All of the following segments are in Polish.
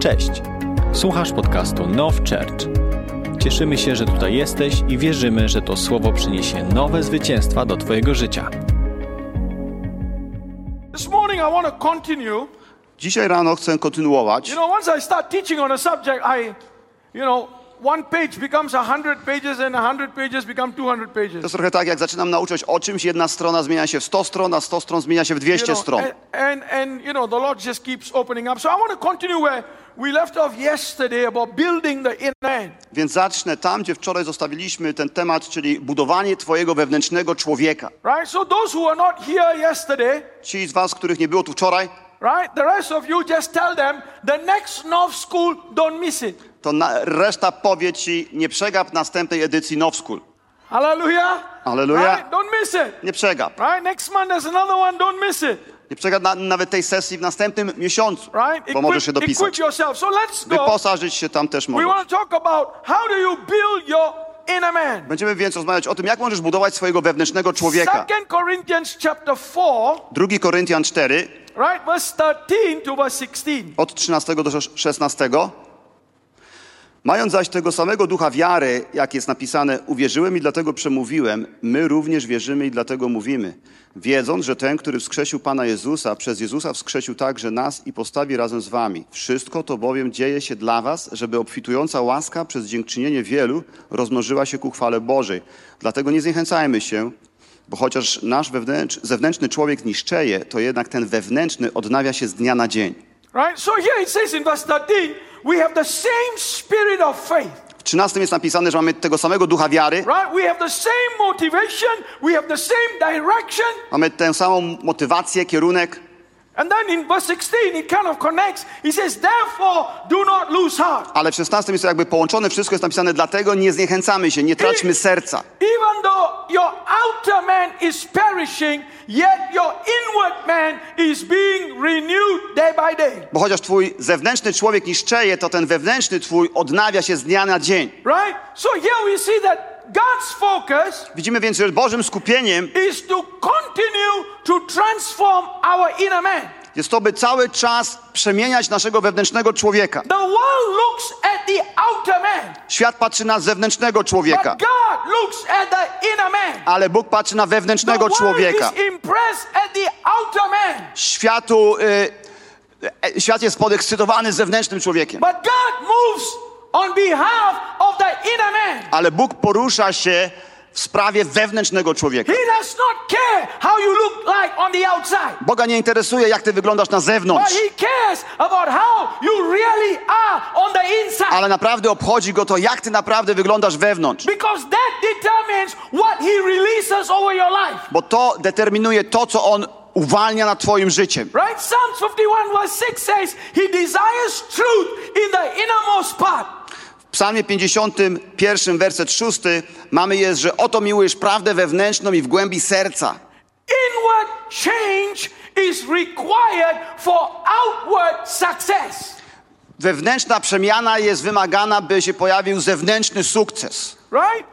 Cześć. Słuchasz podcastu Now Church. Cieszymy się, że tutaj jesteś i wierzymy, że to słowo przyniesie nowe zwycięstwa do twojego życia. This morning I want to continue. Dzisiaj rano chcę kontynuować. You know, once I start teaching on a subject, I, you know, one page becomes a hundred pages and a hundred pages become two hundred To pages. jest trochę tak, jak zaczynam nauczać o czymś, jedna strona zmienia się w 100 stron, a 100 stron zmienia się w You 200 know, stron. and, and, you know, the Lord just keeps opening up. So I want to continue where we left off yesterday about building the inner man. Więc zacznę tam, gdzie wczoraj zostawiliśmy ten temat, czyli budowanie twojego wewnętrznego człowieka. Right? So those who are not here yesterday, Ci z was, których nie było tu wczoraj, right? The rest of you just tell them the next North School, don't miss it. to na, reszta powie ci, nie przegap następnej edycji Now School. Hallelujah. Hallelujah. Right? Don't miss it. Nie przegap. Right? Next month there's another one, don't miss it. Nie przegap na, nawet tej sesji w następnym miesiącu, Right? bo możesz się equip dopisać. yourself. So let's go. Wyposażyć się tam też We możesz. want to talk about how do you build your inner man. Będziemy więc rozmawiać o tym, jak możesz budować swojego wewnętrznego człowieka. Second Corinthians chapter 4, 2 Koryntian 4, right, verse 13 to verse 16. od 13 do 16. Mając zaś tego samego ducha wiary, jak jest napisane, uwierzyłem i dlatego przemówiłem, my również wierzymy i dlatego mówimy, wiedząc, że ten, który wskrzesił Pana Jezusa, przez Jezusa wskrzesił także nas i postawi razem z wami. Wszystko to bowiem dzieje się dla was, żeby obfitująca łaska przez dziękczynienie wielu rozmnożyła się ku chwale Bożej. Dlatego nie zniechęcajmy się, bo chociaż nasz wewnętrz, zewnętrzny człowiek niszczeje, to jednak ten wewnętrzny odnawia się z dnia na dzień. Right? So here it says in verse 13, we have the same spirit of faith. W 13 jest napisane, że mamy tego samego ducha wiary, Right? We have the same motivation, we have the same direction. mamy tę samą motywację, kierunek, ale w 16 jest to jakby połączone, wszystko jest napisane, dlatego nie zniechęcamy się, nie traćmy serca. Even though your outer man is perishing, yet your inward man is being renewed day by day. Bo chociaż twój zewnętrzny człowiek niszczeje, to ten wewnętrzny twój odnawia się z dnia na dzień. Right? So here we see that God's focus Widzimy więc, że Bożym skupieniem is to continue to transform our inner man. jest to, by cały czas przemieniać naszego wewnętrznego człowieka. The world looks at the outer man, Świat patrzy na zewnętrznego człowieka, but God looks at the inner man. ale Bóg patrzy na The wewnętrznego world człowieka. is impressed at the outer man, Światu, y, e, świat jest podekscytowany zewnętrznym człowiekiem. but God moves on behalf of the inner man. Ale Bóg porusza się w sprawie wewnętrznego człowieka. He does not care how you look like on the outside, Boga nie interesuje, jak ty wyglądasz na but zewnątrz, He cares about how you really are on the inside. ale naprawdę obchodzi go to, jak ty naprawdę wyglądasz wewnątrz. Because that determines what He releases over your life. Bo to determinuje to, co On uwalnia nad twoim życiem. Right? Psalms 51 verse 6 says, He desires truth in the innermost part. W psalmie 51, werset 6 mamy jest, że oto miłujesz prawdę wewnętrzną i w głębi serca. Inward change is required for outward success. Wewnętrzna przemiana jest wymagana, by się pojawił zewnętrzny sukces. Right?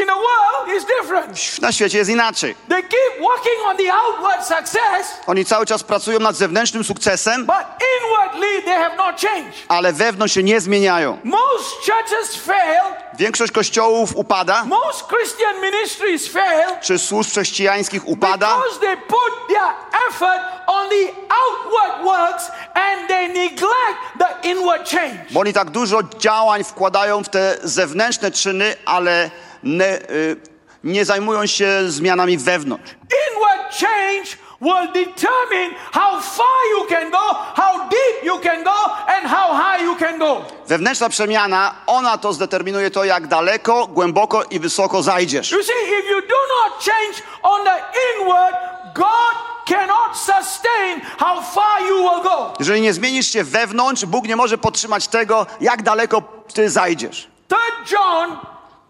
In the world, it's different. Na świecie jest inaczej. They keep working on the outward success, Oni cały czas pracują nad zewnętrznym sukcesem, but inwardly they have not changed. ale wewnątrz się nie zmieniają. Most churches fail, Większość kościołów upada, most Christian ministries fail czy służb chrześcijańskich upada, because they put their effort on the outward works and they neglect the inward change. bo oni tak dużo działań wkładają w te zewnętrzne czyny, ale nie, y, nie zajmują się zmianami wewnątrz. Inward change will determine how far you can go, how deep you can go, and how high you can go. Wewnętrzna przemiana, ona to zdeterminuje to, jak daleko, głęboko i wysoko zajdziesz. You see, if you do not change on the inward, God cannot sustain how far you will go. Jeżeli nie zmienisz się wewnątrz, Bóg nie może podtrzymać tego, jak daleko ty zajdziesz. Third John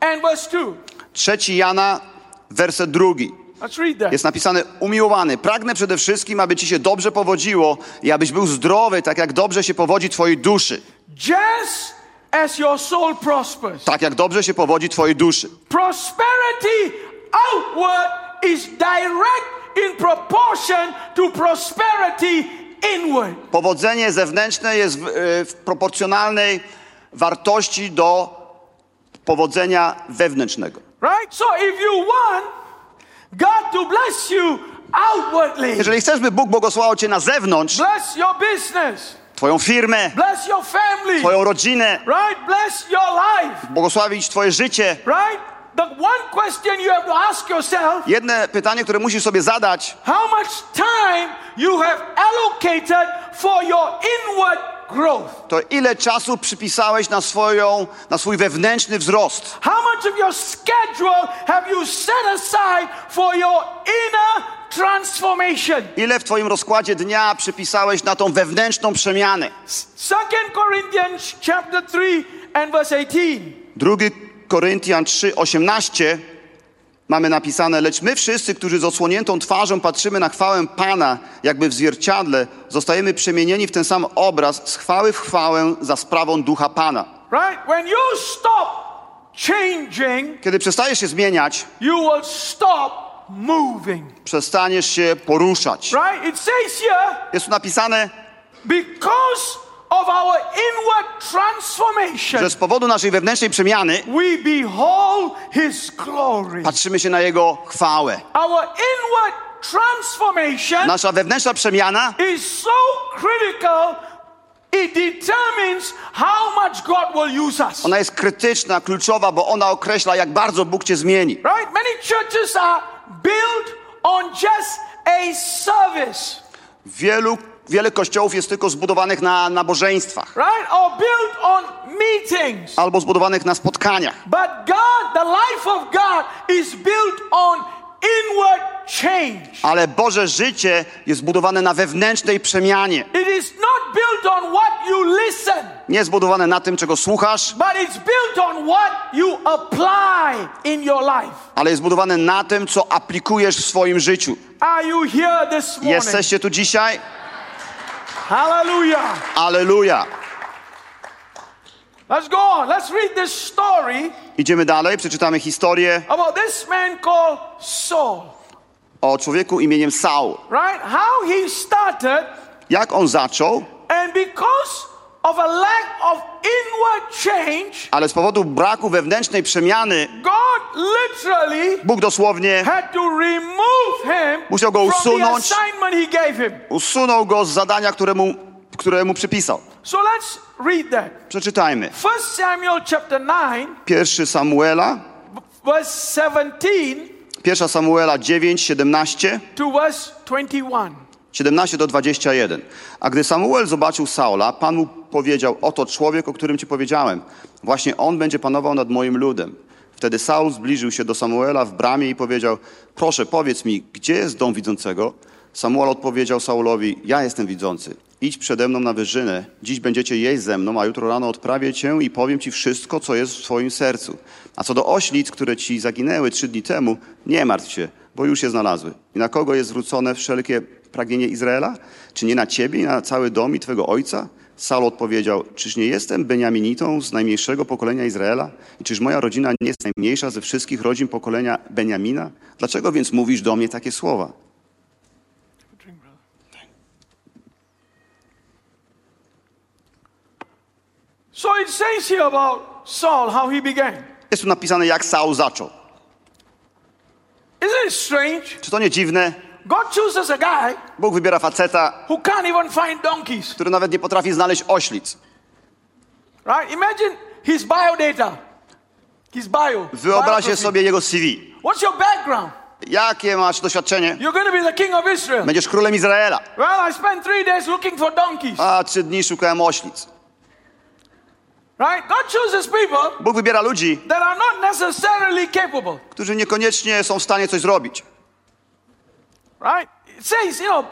and verse 2. Trzeci Jana, werset drugi. Let's read that. Jest napisane, umiłowany, pragnę przede wszystkim, aby ci się dobrze powodziło i abyś był zdrowy, tak jak dobrze się powodzi twojej duszy. Just as your soul prospers. Tak jak dobrze się powodzi twojej duszy. Prosperity outward is direct in proportion to prosperity inward. Powodzenie zewnętrzne jest w, y, w proporcjonalnej wartości do powodzenia wewnętrznego. Right? So if you want God to bless you outwardly, Jeżeli chcesz, by Bóg błogosławił cię na zewnątrz, bless your business, twoją firmę, bless your family, twoją rodzinę, right? Bless your life, błogosławić twoje życie, right? The one question you have to ask yourself jedne pytanie, które musisz sobie zadać, how much time you have allocated for your inward growth? to ile czasu przypisałeś na, swoją, na swój wewnętrzny wzrost? How much of your schedule have you set aside for your inner transformation? Ile w twoim rozkładzie dnia przypisałeś na tą wewnętrzną przemianę? Second Corinthians chapter 3 and verse 18. 2 Koryntian 3, 18 mamy napisane, lecz my wszyscy, którzy z osłoniętą twarzą patrzymy na chwałę Pana, jakby w zwierciadle, zostajemy przemienieni w ten sam obraz z chwały w chwałę za sprawą Ducha Pana. Right? When you stop changing, Kiedy przestajesz się zmieniać, you will stop moving. przestaniesz się poruszać. Right? It says here, Jest tu napisane, because of our inward transformation, że z powodu naszej wewnętrznej przemiany we behold His glory. patrzymy się na Jego chwałę. Nasza wewnętrzna przemiana is so critical, it determines how much God will use us. Ona jest krytyczna, kluczowa, bo ona określa, jak bardzo Bóg cię zmieni. Right? Many churches are built on just a service, Wielu, wiele kościołów jest tylko zbudowanych na nabożeństwach right? Or built on meetings. albo zbudowanych na spotkaniach. But God, the life of God is built on inward change. Ale Boże życie jest zbudowane na wewnętrznej przemianie. It is not built on what you listen, Nie zbudowane na tym, czego słuchasz, but it's built on what you apply in your life. ale jest zbudowane na tym, co aplikujesz w swoim życiu. Are you here this morning? Jesteście tu dzisiaj? Hallelujah. Aleluja! Let's go on. Let's read this story Idziemy dalej, przeczytamy historię about this man called Saul. o człowieku imieniem Saul. Right? How he started, Jak on zaczął, and because of a lack of inward change, ale z powodu braku wewnętrznej przemiany God literally Bóg dosłownie had to remove him Musiał go from the usunąć. assignment he gave him. usunął go z zadania, które mu, które mu przypisał. So let's read that. Przeczytajmy. 1 Samuel chapter 9, Pierwszy Samuela, verse 17 pierwsza Samuela 9, 17, to verse 21. 17 do 21. A gdy Samuel zobaczył Saula, Pan mu powiedział, oto człowiek, o którym ci powiedziałem. Właśnie on będzie panował nad moim ludem. Wtedy Saul zbliżył się do Samuela w bramie i powiedział, proszę powiedz mi, gdzie jest dom widzącego? Samuel odpowiedział Saulowi, ja jestem widzący. Idź przede mną na wyżynę, dziś będziecie jeść ze mną, a jutro rano odprawię cię i powiem ci wszystko, co jest w twoim sercu. A co do oślic, które ci zaginęły trzy dni temu, nie martw się, bo już je znalazły. I na kogo jest zwrócone wszelkie pragnienie Izraela? Czy nie na ciebie i na cały dom i twego ojca? Saul odpowiedział, czyż nie jestem Beniaminitą z najmniejszego pokolenia Izraela? I czyż moja rodzina nie jest najmniejsza ze wszystkich rodzin pokolenia Beniamina? Dlaczego więc mówisz do mnie takie słowa? So it says here about Saul, how he began. Jest tu napisane, jak Saul zaczął. Isn't it strange? Czy to nie dziwne? God chooses a guy Bóg wybiera faceta, who can't even find donkeys. który nawet nie potrafi znaleźć oślic. Right? Imagine his biodata. His bio. Wyobraźcie sobie jego CV. What's your background? Jakie masz doświadczenie? You're going to be the king of Israel. Będziesz królem Izraela. Well, I spent three days looking for donkeys. A trzy dni szukałem oślic. Right? God chooses people Bóg wybiera ludzi, that are not necessarily capable. którzy niekoniecznie są w stanie coś zrobić. Right? It says, you know,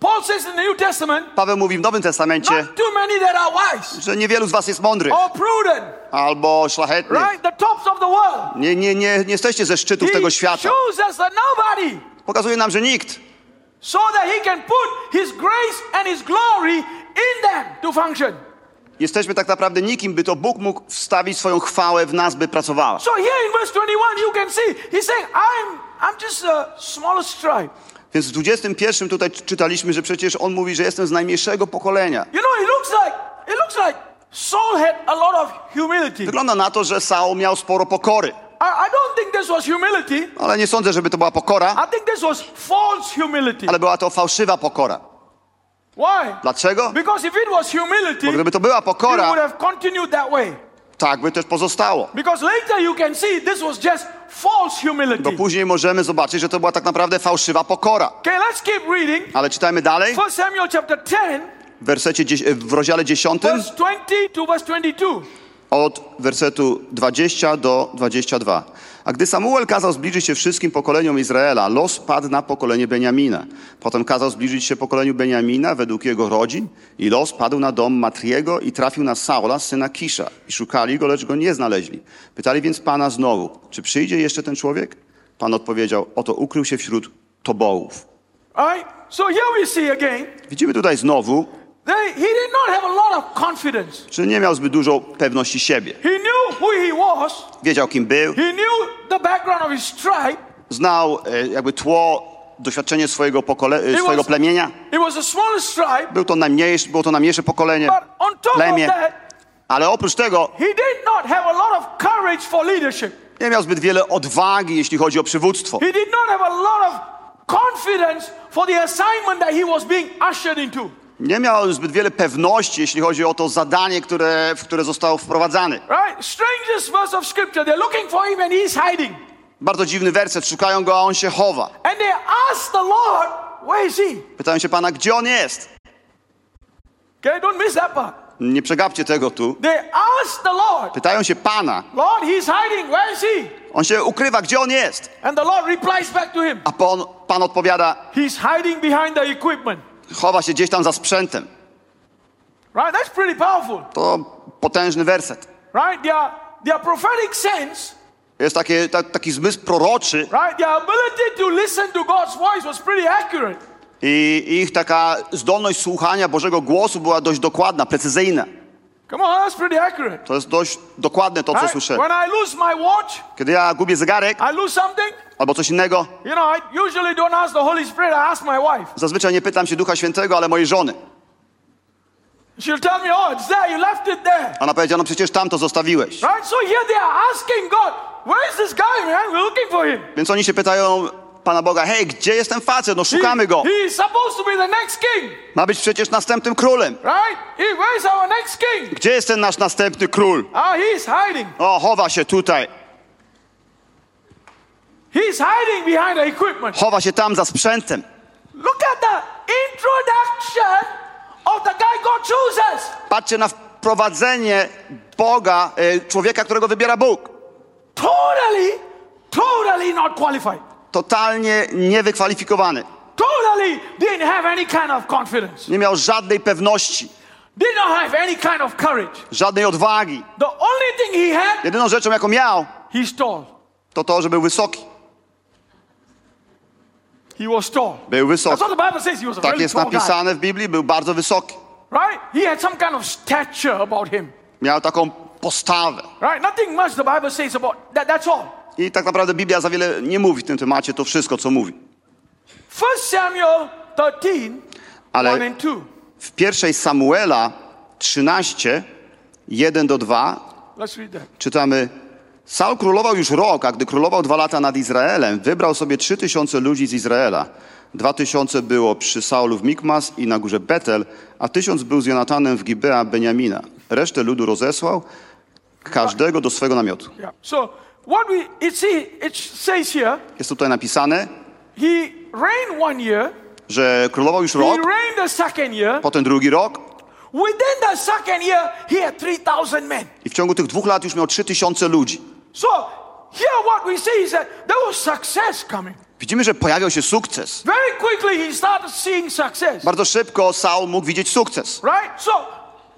Paul says in the New Testament, Paweł mówi w Nowym Testamencie, not too many that are wise że niewielu z was jest mądrych or prudent. albo szlachetnych. Right? The tops of the world. Nie, nie, nie, nie jesteście ze szczytów He tego świata. nobody Pokazuje nam, że nikt. so that he can put his grace and his glory in them to function. Jesteśmy tak naprawdę nikim, by to Bóg mógł wstawić swoją chwałę w nas, by pracowała. So here in verse 21, you can see he's saying, I'm, I'm just a smallest. Więc w 21 tutaj czytaliśmy, że przecież on mówi, że jestem z najmniejszego pokolenia. You know, it looks like it looks like Saul had a lot of humility. Wygląda na to, że Saul miał sporo pokory. I don't think this was humility. Ale nie sądzę, żeby to była pokora, I think this was false humility. ale była to fałszywa pokora. Why? Dlaczego? Because if it was humility, Bo gdyby to była it would pokora, have continued that way. tak by też pozostało. Because later you can see this was just Bo humility. później możemy zobaczyć, że to była tak naprawdę fałszywa pokora. Okay, let's keep reading. Ale czytajmy dalej. 1 Samuel chapter 10, W, wersecie, w rozdziale 10 verse 20 to verse 22. od wersetu 20 do 22. A gdy Samuel kazał zbliżyć się wszystkim pokoleniom Izraela, los padł na pokolenie Beniamina. Potem kazał zbliżyć się pokoleniu Beniamina według jego rodzin i los padł na dom Matriego i trafił na Saula, syna Kisza. I szukali go, lecz go nie znaleźli. Pytali więc Pana znowu, czy przyjdzie jeszcze ten człowiek? Pan odpowiedział, oto ukrył się wśród tobołów. Widzimy tutaj znowu, they, he did not have a lot of confidence. że nie miał zbyt dużo pewności siebie. He knew who he was. Wiedział, kim był, He knew the background of his tribe. znał e, jakby tło, doświadczenie swojego, pokole- e, swojego was- plemienia. Tribe, Był to najmniejsze, było to najmniejsze pokolenie, plemię, that, ale oprócz tego he did not have a lot of courage for leadership. nie miał zbyt wiele odwagi, jeśli chodzi o przywództwo. Nie miał zbyt wiele pewności, jeśli chodzi o to zadanie, które, w które został wprowadzany. Right? Strangest verse of scripture. They're looking for him and he's hiding. Bardzo dziwny werset, szukają go, a on się chowa. And they ask the Lord, where is he? Pytają się Pana, gdzie on jest? Okay, don't miss that part. Nie przegapcie tego tu. They ask the Lord, Pytają się Pana, Lord, he's hiding. Where is he? on się ukrywa, gdzie on jest? And the Lord replies back to him, A pan, pan odpowiada, He's hiding behind the equipment. Chowa się gdzieś tam za sprzętem. Right? That's pretty powerful. To potężny werset. Right? Their, their prophetic sense, Jest takie, ta, taki zmysł proroczy right? Their ability to listen to God's voice was pretty accurate. i ich taka zdolność słuchania Bożego głosu była dość dokładna, precyzyjna. Come on, that's pretty accurate. To jest dość dokładne to, co Right? słyszę. When I lose my watch, Kiedy ja gubię zegarek I lose something, albo coś innego, you know, I usually don't ask the Holy Spirit, I ask my wife. zazwyczaj nie pytam się Ducha Świętego, ale mojej żony. She'll tell me, oh, it's there, you left it there. Ona powiedziała, no przecież tam to zostawiłeś. Right? So here they are asking God, where is this guy, man? We're looking for him. Więc oni się pytają Pana Boga, hej, gdzie jest ten facet? No He- szukamy go. He's supposed to be the next king, Ma być przecież następnym królem. right? He, our next king? Gdzie jest ten nasz następny król? Ah, he's hiding. O, chowa się tutaj. He's hiding behind the equipment. Chowa się tam za sprzętem. Look at the introduction of the guy God chooses. Patrzcie na wprowadzenie Boga, e, człowieka, którego wybiera Bóg. Totally, totally not qualified. Totalnie niewykwalifikowany. Totally didn't have any kind of confidence. Nie miał żadnej pewności, Did not have any kind of courage. żadnej odwagi. The only thing he had, Jedyną rzeczą, jaką miał, he's tall. to to, że był wysoki. He was tall. Był That's wysoki. what the Bible says. He was a Tak really jest tall guy. napisane w Biblii, był bardzo wysoki. Right? He had some kind of stature about him. Miał taką postawę. Right? Nothing much the Bible says about that. That's all. I tak naprawdę Biblia za wiele nie mówi w tym temacie, to wszystko, co mówi. First Samuel 13, Ale 1 and 2. w pierwszej Samuela 13, 1 do 2 Let's read that. czytamy Saul królował już rok, a gdy królował dwa lata nad Izraelem, wybrał sobie trzy tysiące ludzi z Izraela. Dwa tysiące było przy Saulu w Mikmas i na górze Betel, a tysiąc był z Jonatanem w Gibea Beniamina. Resztę ludu rozesłał, każdego do swego namiotu. Yeah. So what we it, see, it says here, Jest tutaj napisane, he reigned one year, że królował już he rok, reigned the second year. potem drugi rok Within the second year, he had 3,000 men. i w ciągu tych dwóch lat już miał trzy tysiące ludzi. So here what we see is that there was success coming. Widzimy, że pojawiał się sukces. Very quickly he started seeing success. Bardzo szybko Saul mógł widzieć sukces. Right? So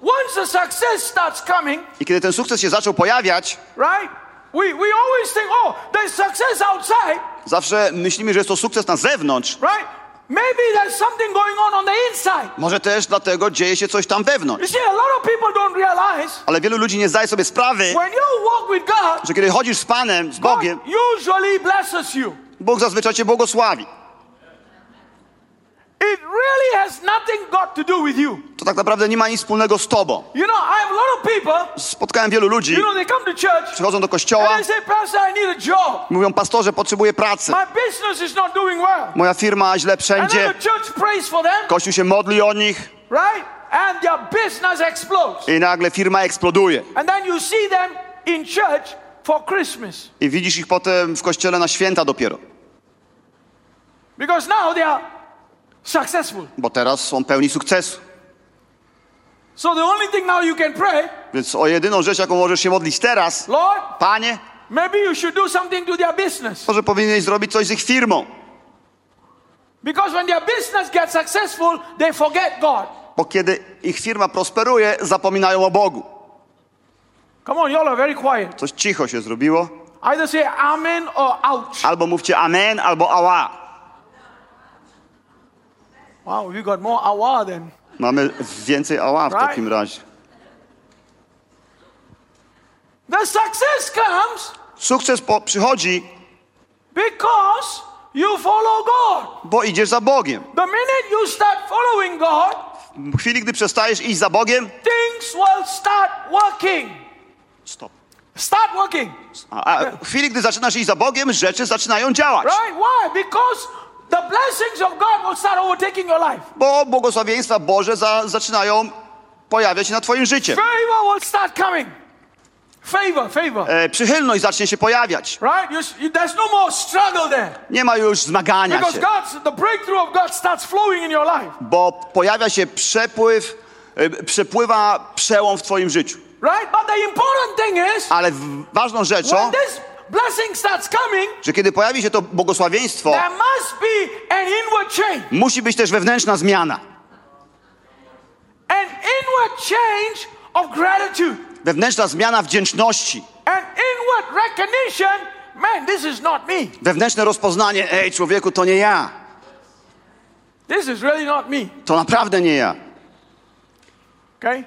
once the success starts coming, I kiedy ten sukces się zaczął pojawiać, right? We, we always think, oh, there's success outside, zawsze myślimy, że jest to sukces na zewnątrz. right? Maybe there's something going on on the inside. Może też dlatego dzieje się coś tam wewnątrz. see, a lot of people don't realize Ale wielu ludzi nie zdaje sobie sprawy, when you walk with God, że kiedy chodzisz z Panem, z God Bogiem, usually blesses you. Bóg zazwyczaj cię błogosławi. it really has nothing got to tak naprawdę nie ma nic wspólnego z tobą. You know, I have a lot of people, Spotkałem wielu ludzi, you know, they come to church przychodzą do and kościoła, they say, Pastor, I need a job. mówią, pastorze, potrzebuję pracy. My business is not doing well. Moja firma źle And wszędzie, the church prays for them, kościół się modli o nich right? And their business explodes. i nagle firma eksploduje. And then you see them in church for Christmas. I widzisz ich potem w kościele na święta dopiero, Because now they are successful. bo teraz są pełni sukcesu. So the only thing now you can pray, Więc o jedyną rzecz, jaką możesz się modlić teraz, Lord, Panie, maybe you should do something to their business. to, że powinieneś zrobić coś z ich firmą. Because when their business gets successful, they forget God. Bo kiedy ich firma prosperuje, zapominają o Bogu. Come on, y'all are very quiet. Coś cicho się zrobiło. Either say amen or ouch. Albo mówcie amen, albo ała. Wow, we got more awa than. Mamy więcej ała w takim razie. The success comes Sukces po, przychodzi, because you follow God. bo idziesz za Bogiem. The minute you start following God, W chwili, gdy przestajesz iść za Bogiem, things will start working. stop. Start working. A, a w chwili, gdy zaczynasz iść za Bogiem, rzeczy zaczynają działać. Right? Why? Because the blessings of God will start overtaking your life. Bo błogosławieństwa Boże za, zaczynają pojawiać się na Twoim życiu. Favor will start coming. Favor, favor. E, przychylność zacznie się pojawiać. Right? You, there's no more struggle there. Nie ma już zmagania Because się, God's the breakthrough of God starts flowing in your life. bo pojawia się przepływ, e, przepływa przełom w Twoim życiu. Right? But the important thing is Ale ważną rzeczą, when this że kiedy pojawi się to błogosławieństwo, there must be an inward change. musi być też wewnętrzna zmiana. An inward change of gratitude. Wewnętrzna zmiana wdzięczności. An inward recognition, man, this is not me. Wewnętrzne rozpoznanie, ej człowieku, to nie ja. This is really not me. To naprawdę nie ja. Okay?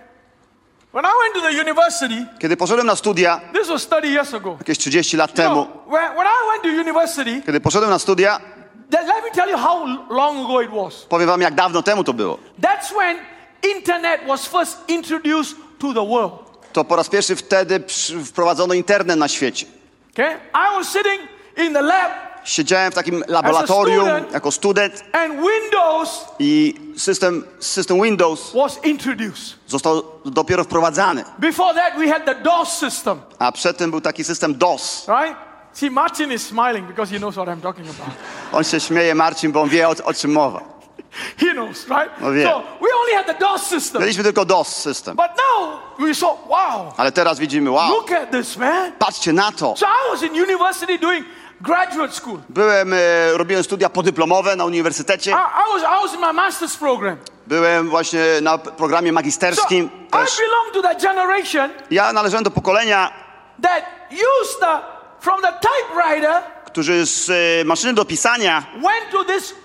Kiedy poszedłem na studia, this was 30 years ago. jakieś 30 lat temu, know, when, when I went to university, kiedy poszedłem na studia, then let me tell you how long ago it was. powiem wam jak dawno temu to było. To po raz pierwszy wtedy wprowadzono internet na świecie. Okay? I was sitting in the lab Siedziałem w takim laboratorium student. jako student i system, system Windows został dopiero wprowadzany. Before that, we had the DOS system, A przedtem był taki system DOS. right? See, Martin is smiling because he knows what I'm talking about. On się śmieje, Marcin, bo on wie o, o czym mowa. He knows, right? Oh, yeah. So we only had the DOS system. Mieliśmy tylko DOS system. But now we saw, wow, Ale teraz widzimy, wow, look at this, man. patrzcie na to. So I was in university doing graduate school. Byłem, e, robiłem studia podyplomowe na uniwersytecie. I, I was I was in my master's program. Byłem właśnie na programie So magisterskim I też. belong to that generation Ja należałem do pokolenia, that used the from the typewriter którzy z e, maszyny do pisania went to this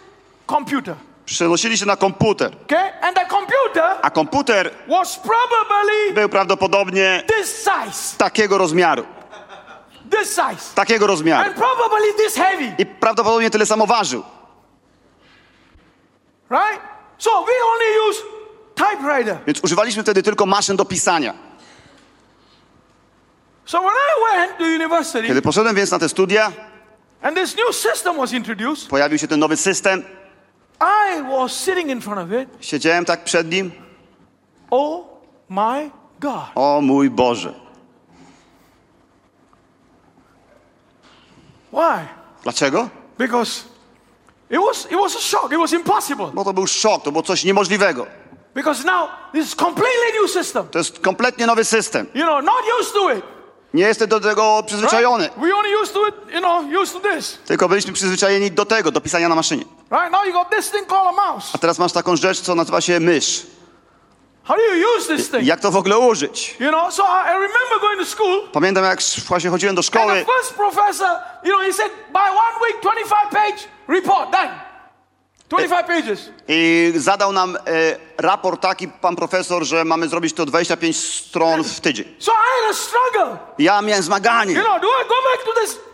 computer. przenosili się na komputer. Okay? And the computer A komputer was probably był prawdopodobnie this size. takiego rozmiaru. Takiego rozmiaru. I prawdopodobnie tyle samo ważył. Right? So we only use typewriter. Więc używaliśmy wtedy tylko maszyn do pisania. So when I went to university Kiedy poszedłem więc na te studia, and this new system was introduced, pojawił się ten nowy system. I was sitting in front of it. Siedziałem tak przed nim. Oh my God. O mój Boże. Why? Dlaczego? Because it was it was a shock. It was impossible. Bo to był szok, to było coś niemożliwego. Because now this is completely new system. To jest kompletnie nowy system. You know, not used to it. Nie jestem do tego right? przyzwyczajony. We only used to it, you know, used to this. Tylko byliśmy przyzwyczajeni do tego, do pisania na maszynie. Right? Now you got this thing called a mouse. A teraz masz taką rzecz, co nazywa się mysz. How do you use this thing? Jak to w ogóle użyć? You know, so I, I remember going to school Pamiętam, jak właśnie chodziłem do and the szkoły first professor, you know, he said, by one week, 25 page report, done. 25 pages. i zadał nam e, raport taki, pan profesor, że mamy zrobić to 25 stron w tydzień. So I had a struggle. Ja miałem zmaganie. You know, do I go back to this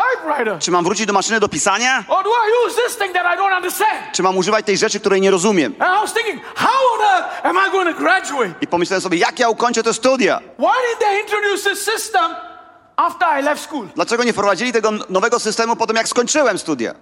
typewriter? Czy mam wrócić do maszyny do pisania? Or do I use this thing that I don't understand? Czy mam używać tej rzeczy, której nie rozumiem? And I was thinking, how on earth am I going to graduate? I pomyślałem sobie, jak ja ukończę te studia? Why did they introduce this system after I left school? Dlaczego nie wprowadzili tego nowego systemu po tym, jak skończyłem studia?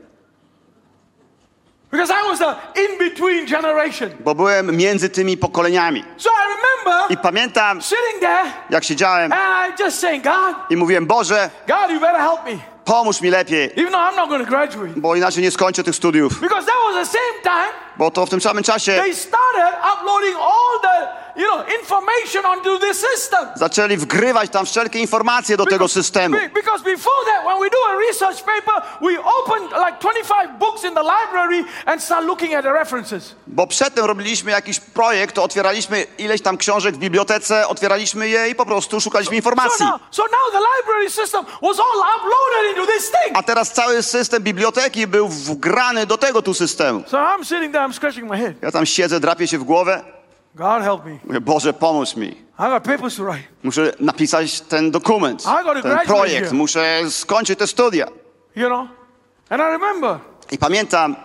Because I was the in-between generation. Bo byłem między tymi pokoleniami. So I remember I pamiętam, sitting there jak siedziałem and I just saying, God, i mówiłem, Boże, God, you better help me. Pomóż mi lepiej, Even though I'm not going to graduate. bo inaczej nie skończę tych studiów. Because that was the same time Bo to w tym samym czasie they started uploading all the, you know, information onto system. zaczęli wgrywać tam wszelkie informacje do tego systemu. be- because before that, when we do a research paper, we open like 25 books in the library and start looking at the references. Bo przedtem robiliśmy jakiś projekt, to otwieraliśmy ileś tam książek w bibliotece, otwieraliśmy je i po prostu szukaliśmy So informacji. now, so now the library system was all uploaded into this thing. A teraz cały system biblioteki był wgrany do tego tu systemu. So I'm sitting there, I'm scratching my head. Ja tam siedzę, drapię się w głowę, God help me. Boże, pomóż mi. I got papers to write. Muszę napisać ten dokument, I ten projekt, here. muszę skończyć te studia. You know? And I remember I pamiętam,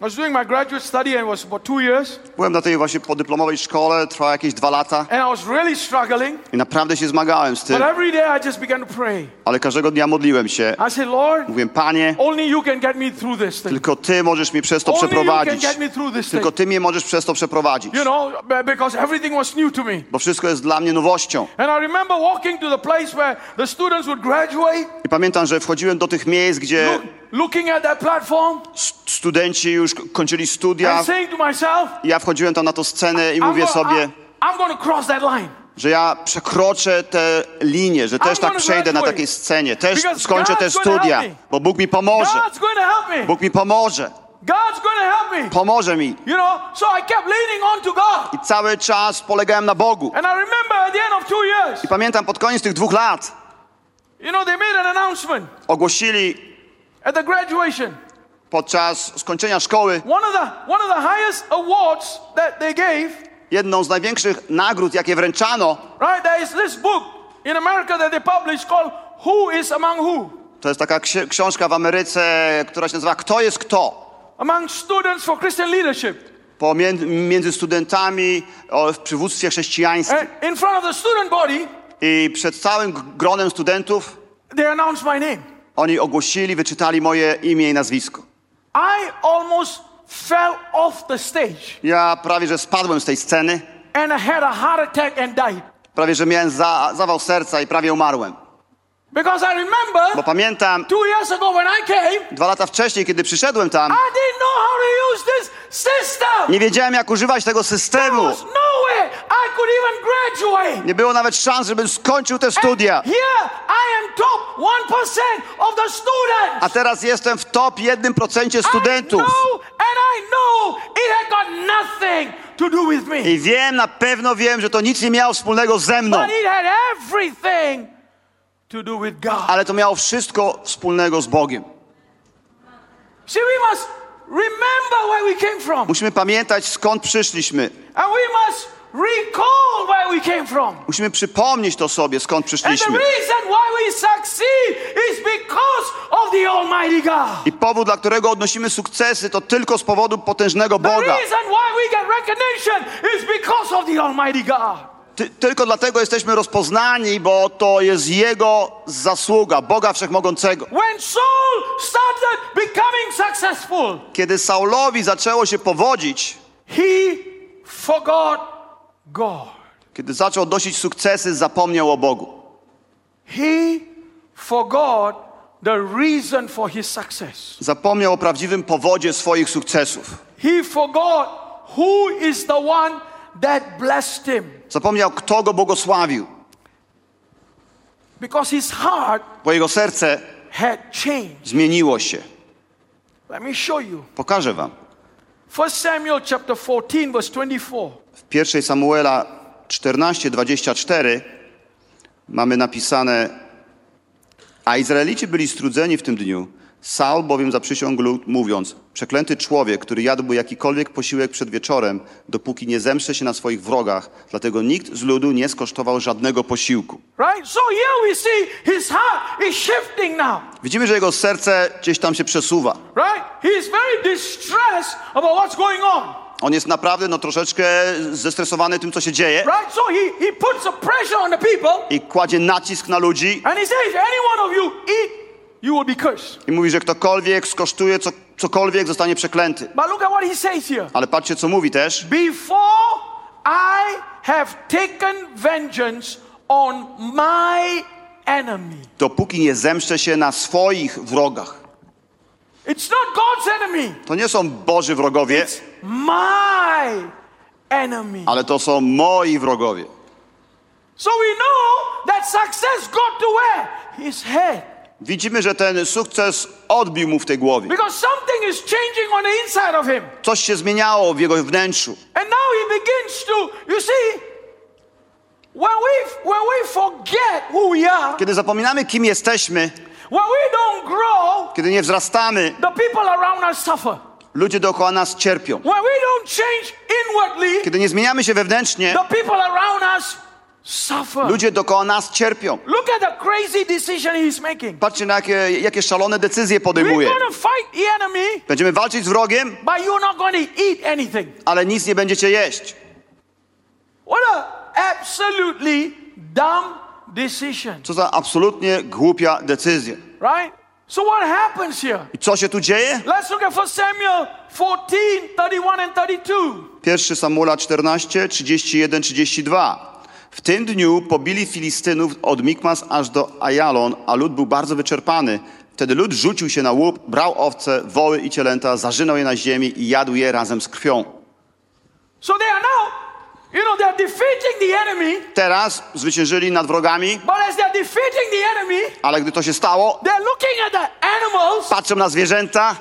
was doing my graduate study and was about two years. byłem na tej właśnie podyplomowej szkole, trwała jakieś dwa lata And I was really struggling. i naprawdę się zmagałem z tym, But every day I just began to pray. ale każdego dnia modliłem się. I said, Lord, Mówiłem, Panie, only you can get me through this thing. tylko Ty możesz mnie przez to Only you can przeprowadzić. get me through this Tylko. Ty mnie możesz przez to przeprowadzić. You know, be- because everything was new to me. Bo wszystko jest dla mnie nowością. And I remember walking to the place where the students would graduate, I pamiętam, że wchodziłem do tych miejsc, gdzie look, looking at that platform studenci już kończyli studia. and saying to myself, I ja wchodziłem tam na tą scenę i I'm, mówię go- sobie, I'm, I'm to cross that line. że ja przekroczę te linie, że też I'm tak gonna przejdę na takiej scenie, też Because skończę te God's gonna studia, bo Bóg mi pomoże. God's going to help me. Bóg mi pomoże. God's to help me. Pomoże mi. You know, so I kept leaning on to God. I cały czas polegałem na Bogu. And I remember at the end of two years, I pamiętam pod koniec tych dwóch lat you know, they made an announcement ogłosili at the graduation. podczas skończenia szkoły One of the one of the highest awards that they gave, jedną z największych nagród, jakie wręczano, right? There is this book in America that they publish called Who is Among Who? to jest taka ksi- książka w Ameryce, która się nazywa Kto jest kto? Among students for Christian leadership. Pomiędzy, między studentami o, w przywództwie chrześcijańskim. In front of the student body, I przed całym gronem studentów they announced my name. Oni ogłosili, wyczytali moje imię i nazwisko. I almost fell off the stage Ja prawie, że spadłem z tej sceny, and I had a heart attack and died. prawie, że miałem za, zawał serca i prawie umarłem. Because I Bo remember pamiętam, two years ago when I came, dwa lata wcześniej, kiedy przyszedłem tam, I didn't know how to use this system. nie wiedziałem, jak używać tego There systemu. was no way I could even graduate. Nie było nawet szans, żebym skończył te studia. And here I am top 1% of the students. A teraz jestem w top 1% studentów. I know and I know it had got nothing to do with me. I wiem, na pewno wiem, że to nic nie miało wspólnego ze mną. But it had everything to do with God. Ale to miało wszystko wspólnego z Bogiem. See, we must remember where we came from. Musimy pamiętać, skąd przyszliśmy. And we must recall where we came from. Musimy przypomnieć to sobie, skąd the przyszliśmy. reason why we is because of the Almighty God. I powód, dla którego odnosimy sukcesy, to tylko z powodu potężnego The Boga. Ty, tylko dlatego jesteśmy rozpoznani, bo to jest Jego zasługa, Boga Wszechmogącego. Kiedy Saulowi zaczęło się powodzić, kiedy zaczął odnosić sukcesy, zapomniał o Bogu. He forgot the reason for his success. Zapomniał o prawdziwym powodzie swoich sukcesów. He forgot who is the one that blessed him. Zapomniał, kto go błogosławił, Because his heart bo jego serce had changed. zmieniło się. Let me show you. Pokażę wam. 1 Samuel chapter 14 verse 24. W 1 Samuela 14:24 mamy napisane: A Izraelici byli strudzeni w tym dniu, Saul bowiem zaprzysiągł lud, mówiąc, przeklęty człowiek, który jadłby jakikolwiek posiłek przed wieczorem, dopóki nie zemszczę się na swoich wrogach, dlatego nikt z ludu nie skosztował żadnego posiłku. Right? So here we see his heart is shifting now. Widzimy, że jego serce gdzieś tam się przesuwa. Right? He is very distressed about what's going on. On jest naprawdę no, troszeczkę zestresowany tym, co się dzieje Right? So he, he puts a pressure on the people i kładzie nacisk na ludzi and he says, any one of you eat, you will be cursed. i mówi, że ktokolwiek skosztuje co, cokolwiek, zostanie przeklęty. But look at what he says here. Ale patrzcie, co mówi też. Before I have taken vengeance on my enemy. Dopóki nie zemszczę się na swoich wrogach. It's not God's enemy. To nie są Boży wrogowie, It's my enemy. ale to są moi wrogowie. So we know that success got to where? His head. Widzimy, że ten sukces odbił mu w tej głowie. Because something is changing on the inside of him. Coś się zmieniało w jego wnętrzu. And now he begins to, you see, when we, when we forget who we are, Kiedy zapominamy, kim jesteśmy, when we don't grow, kiedy nie wzrastamy, the people around us suffer. ludzie dookoła nas cierpią. When we don't change inwardly, Kiedy nie zmieniamy się wewnętrznie, the people around us suffer. ludzie dookoła nas cierpią. Look at the crazy decision he's making. Patrzcie na jakie, jakie szalone decyzje We're podejmuje. going to fight the enemy, Będziemy walczyć z wrogiem, but you're not to eat anything. ale nic nie będziecie jeść. What a absolutely dumb decision, Co za absolutnie głupia decyzja. right? So what happens here? I co się tu dzieje? Let's look at 1 Samuel 14, 31 and 32. 1 Samuela 14, 31, 32. W tym dniu pobili Filistynów od Mikmas aż do Ajalon, a lud był bardzo wyczerpany. Wtedy lud rzucił się na łup, brał owce, woły i cielęta, zarzynał je na ziemi i jadł je razem z krwią. So they are now, you know, they're defeating the enemy, Teraz zwyciężyli nad wrogami, but as they're defeating the enemy, ale gdy to się stało, they're looking at the animals patrzą na zwierzęta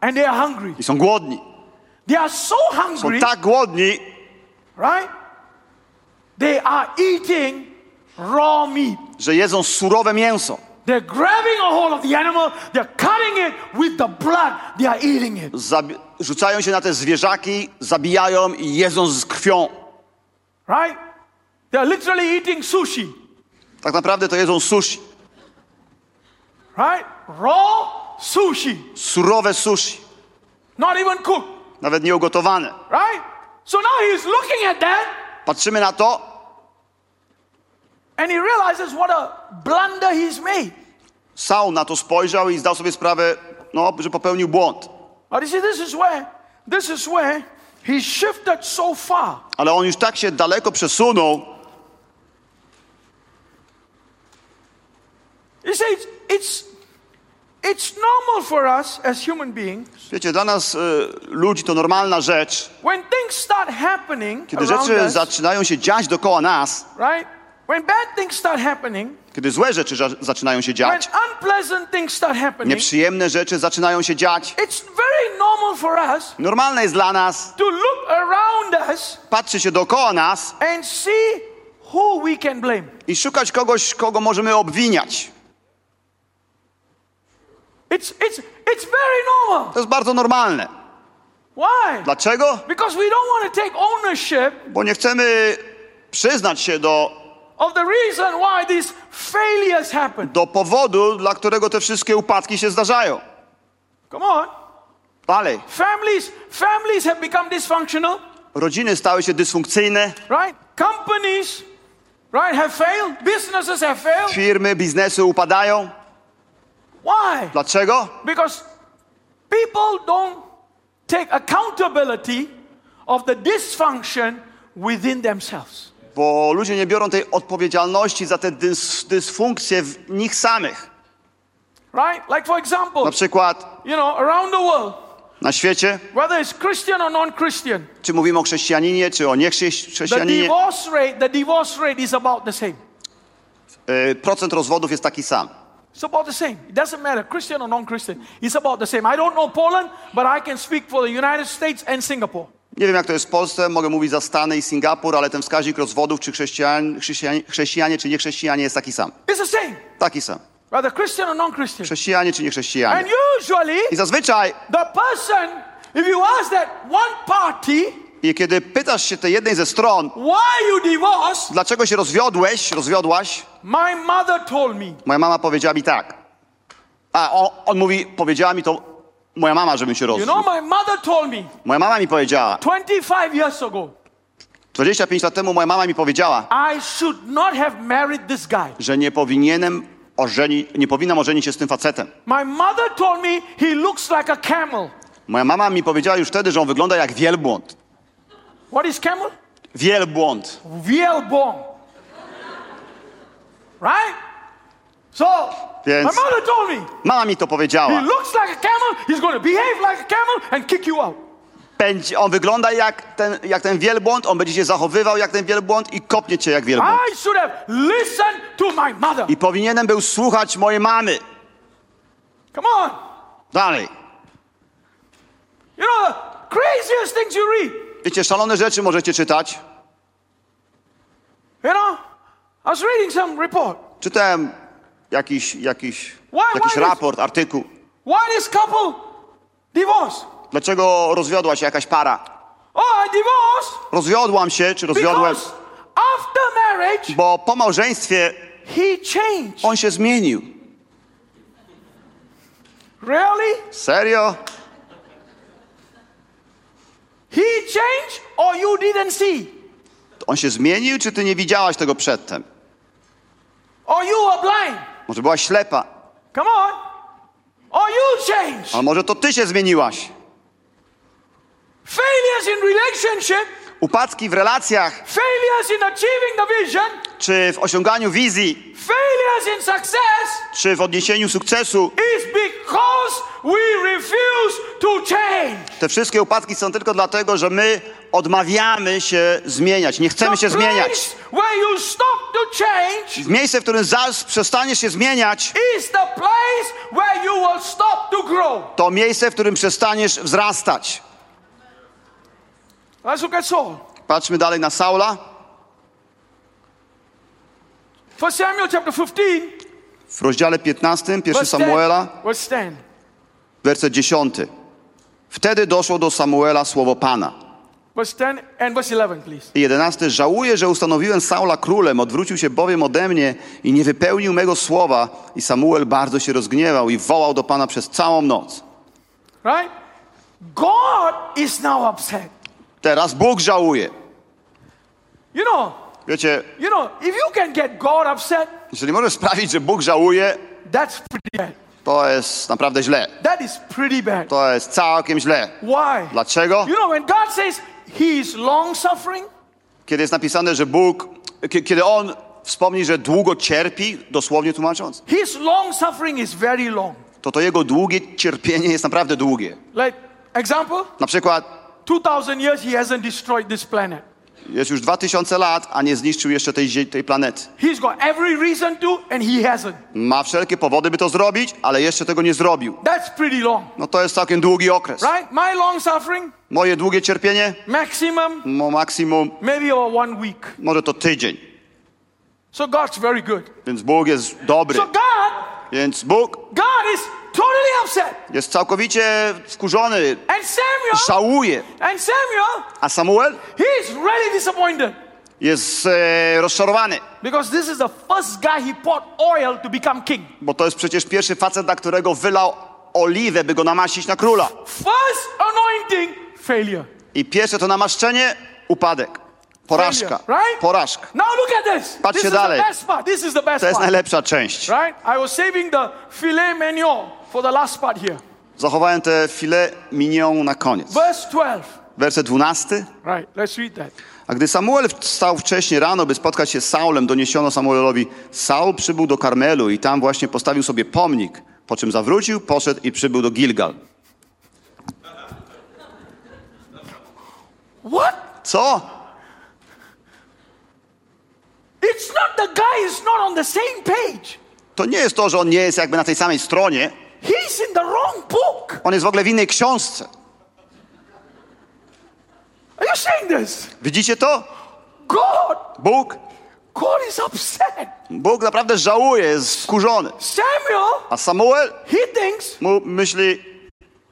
and they are hungry. i są głodni. They are so Są hungry, tak głodni, right? They are eating raw meat. że jedzą surowe mięso. They're grabbing a hold of the animal, they're cutting it with the blood, they are eating it. Zabi- rzucają się na te zwierzaki, zabijają i jedzą z krwią. Right? They're literally eating sushi. Tak naprawdę to jedzą sushi. Right? Raw sushi. Surowe sushi. Not even cooked. Nawet nie ugotowane. Right? So now he's looking at that Patrzymy na to and he realizes what a blunder he's made. Saul na to spojrzał i zdał sobie sprawę, no, że popełnił błąd. But you see, this is where, this is where he shifted so far. Ale on już tak się daleko przesunął, You see, it's, it's, normal for us as human beings wiecie, dla nas y, ludzi to normalna rzecz, when things start happening kiedy rzeczy us, zaczynają się dziać dookoła nas, right? When bad things start happening, kiedy złe rzeczy za- zaczynają się when dziać, unpleasant things start happening, nieprzyjemne rzeczy zaczynają się dziać, it's very normal for us normalne jest dla nas to look around us patrzeć się dookoła nas and see who we can blame. i szukać kogoś, kogo możemy obwiniać. It's, it's, it's very normal. To jest bardzo normalne. Why? Dlaczego? Because we don't want to take ownership Bo nie chcemy przyznać się do, of the reason why these failures happen. do powodu, dla którego te wszystkie upadki się zdarzają. Come on. Dalej. Families, families have become dysfunctional, Rodziny stały się dysfunkcyjne, right? Companies, right, have failed. Businesses have failed. firmy, biznesy upadają. Why? Dlaczego? Because people don't take accountability of the dysfunction within themselves. Bo ludzie nie biorą tej odpowiedzialności za te dys, dysfunkcje w nich samych. Right? Like, for example, Na przykład you know, around the world, na świecie, whether it's Christian or non Christian, czy mówimy o chrześcijaninie, czy o the niechrześcijaninie, divorce rate, the divorce rate is about the same. y, procent rozwodów jest taki sam. It's about the same. It doesn't matter, Christian or non Christian. It's about the same. I don't know Poland, but I can speak for the United States and Singapore. Nie wiem, jak to jest w Polsce, mogę mówić za Stany i Singapur, ale ten wskaźnik rozwodów, czy chrześcijan, chrześcijan, chrześcijanie, czy niechrześcijanie jest taki sam. It's the same. Taki sam. whether Christian or non-Christian. chrześcijanie czy nie And chrześcijanie. usually, I zazwyczaj, the person, if you ask that one party, i kiedy pytasz się tej jednej ze stron, why you divorced, dlaczego się rozwiodłeś, rozwiodłaś, my mother told me. moja mama powiedziała mi tak. A on, on mówi, powiedziała mi to moja mama, żebym się You rozwiódł. know, my mother told me Moja mama mi powiedziała, 25 years ago, 25 lat temu moja mama mi powiedziała, I should not have married this guy. że nie powinienem ożeni, nie powinnam ożenić się z tym facetem. My mother told me he looks like a camel. Moja mama mi powiedziała już wtedy, że on wygląda jak wielbłąd. What is camel? Wielbłąd. Wielbłąd. Right? So, Więc- my mother told me Mama mi to he powiedziała. looks like a camel, he's going to behave like a camel and kick you out. Będzie, on wygląda jak ten, jak ten wielbłąd, on będzie się zachowywał jak ten wielbłąd i kopnie cię jak wielbłąd. I should have listened to my mother. I powinienem był słuchać mojej mamy. Come on. Dalej. You know, the craziest things you read. Wiecie, szalone rzeczy możecie czytać. You know, I was reading some report. Czytałem jakiś, jakiś, Why- jakiś why raport, artykuł. Why this couple divorced? Dlaczego rozwiodła się jakaś para? Oh, I divorced Rozwiodłam się, czy rozwiodłem, because after marriage, bo po małżeństwie he changed. on się zmienił. Really? Serio? He changed or you didn't see? On się zmienił, czy ty nie widziałaś tego przedtem? Or you were blind? Może byłaś ślepa, Come on. Or you changed? a może to ty się zmieniłaś? Failures in relationship, Upadki w relacjach, czy w osiąganiu wizji, czy w odniesieniu sukcesu, te wszystkie upadki są tylko dlatego, że my odmawiamy się zmieniać, nie chcemy się zmieniać. Miejsce, w którym zaraz przestaniesz się zmieniać, to miejsce, w którym przestaniesz wzrastać. Let's look at Saul. Patrzmy dalej na Saula. For Samuel chapter 15, W rozdziale 15, 1 verse 10. Samuela, Verse 10. werset 10. Wtedy doszło do Samuela słowo Pana. Verse 10 and verse 11, please. I 11. Żałuję, że ustanowiłem Saula królem, odwrócił się bowiem ode mnie i nie wypełnił mego słowa. I Samuel bardzo się rozgniewał i wołał do Pana przez całą noc. Right? God is now upset. Teraz Bóg żałuje. You know, Wiecie, you know, if you can get God upset, jeżeli możesz sprawić, że Bóg żałuje, that's pretty bad. to jest naprawdę źle. That is pretty bad. To jest całkiem źle. Why? Dlaczego? You know, when God says He's long suffering, Kiedy jest napisane, że Bóg, kie- kiedy On wspomni, że długo cierpi, dosłownie tłumacząc, His long suffering is very long. to to Jego długie cierpienie jest naprawdę długie. Like, example, Na przykład 2000 years He hasn't destroyed this planet. jest już 2000 lat, a nie zniszczył jeszcze tej, tej planety. He's got every reason to, and He hasn't. Ma wszelkie powody, by to zrobić, ale jeszcze tego nie zrobił. That's pretty long, No to jest całkiem długi okres. right? My long suffering, Moje długie cierpienie, maximum, mo maksimum, maybe one week. może to tydzień. So God's very good. Więc Bóg jest dobry. So God, Więc Bóg God is totally upset. jest całkowicie wkurzony, And Samuel, żałuje. and Samuel, A Samuel he's really disappointed jest e, rozczarowany, because this is the first guy he poured oil to become king. bo to jest przecież pierwszy facet, na którego wylał oliwę, by go namaścić na króla. First anointing, failure. I pierwsze to namaszczenie, upadek. Porażka. Right? Porażka. Now look at this. Patrzcie this is dalej. the best part. This is the best To jest najlepsza część. Right? I was saving the filet mignon for the last part here. Zachowałem te filet mignon na koniec. Verse 12. Werset 12. Right, let's read that. A gdy Samuel wstał wcześnie rano, by spotkać się z Saulem, doniesiono Samuelowi, Saul przybył do Karmelu i tam właśnie postawił sobie pomnik, po czym zawrócił, poszedł i przybył do Gilgal. What? Co? It's not the guy is not on the same page. To nie jest to, że on nie jest jakby na tej samej stronie, He's in the wrong book. on jest w ogóle w innej książce. Are you saying this? Widzicie to? God Bóg God is upset. Bóg naprawdę żałuje, jest wkurzony. Samuel, A Samuel he thinks, mu myśli,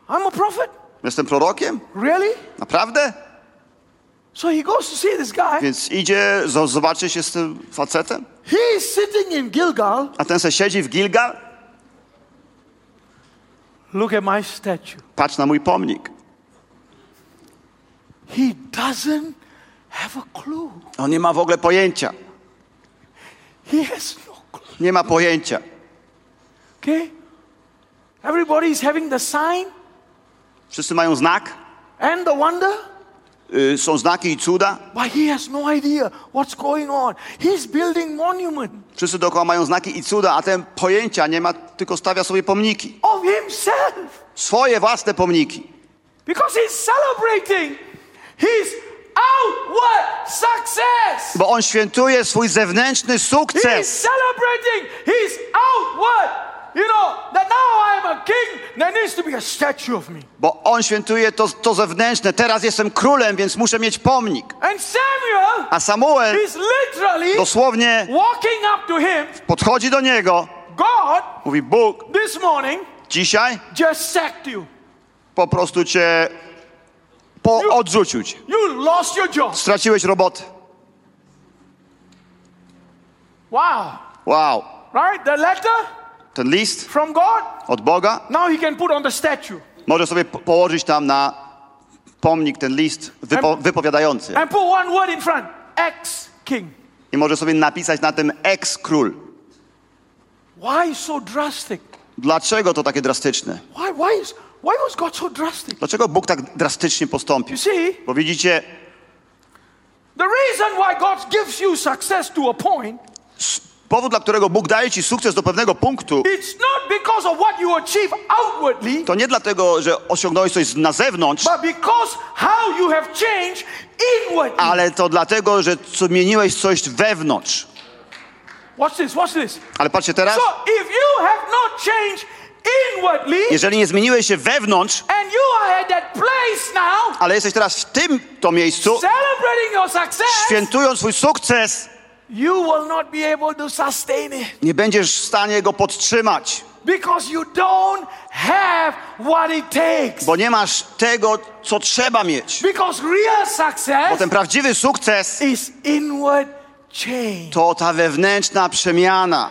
I'm a prophet. jestem prorokiem? Really? Naprawdę? So he goes to see this guy. Więc idzie, zo- zobaczy się z tym facetem. He is sitting in Gilgal. A ten se siedzi w Gilgal, Look at my statue. patrz na mój pomnik. He doesn't have a clue. On nie ma w ogóle pojęcia. He has no clue. Nie ma pojęcia. Okay? Everybody is having the sign Wszyscy mają znak, and the wonder, są znaki i cuda. but he has no idea what's going on. He's building monument Wszyscy dookoła mają znaki i cuda, a ten pojęcia nie ma, tylko stawia sobie pomniki. of himself Swoje własne pomniki. because he's celebrating his outward success. Bo on świętuje swój zewnętrzny He's sukces. celebrating his outward. You know, that now I am a king, there needs to be a statue of me. Bo on świętuje to, to zewnętrzne. Teraz jestem królem, więc muszę mieć pomnik. And Samuel A Samuel is literally dosłownie walking up to him. podchodzi do niego, God, mówi Bóg, this morning, dzisiaj just sacked you. po prostu cię po odrzucił cię. You lost your job. Straciłeś robotę. Wow. Wow. Right? The letter Ten list from God, od Boga now he can put on the statue może sobie po- położyć tam na pomnik ten list wypo, wypowiadający. and put one word in front ex king. I może sobie napisać na tym ex-król. Why so drastic? Dlaczego to takie drastyczne? Why, why, is, why was God so drastic? Dlaczego Bóg tak drastycznie postąpił? You see, Bo widzicie, the reason why God gives you success to a point, powód, dla którego Bóg daje ci sukces do pewnego punktu, it's not because of what you achieve outwardly, to nie dlatego, że osiągnąłeś coś na zewnątrz, but because how you have changed inwardly. ale to dlatego, że zmieniłeś coś wewnątrz. Watch this, watch this. Ale patrzcie teraz, So if you have not changed inwardly jeżeli nie zmieniłeś się wewnątrz, and you are at that place now, ale jesteś teraz w tym to miejscu, celebrating your success, świętując swój sukces, you will not be able to sustain it nie będziesz w stanie go podtrzymać, because you don't have what it takes. bo nie masz tego, co trzeba mieć. Because real Bo success ten prawdziwy sukces is inward change. to ta wewnętrzna przemiana.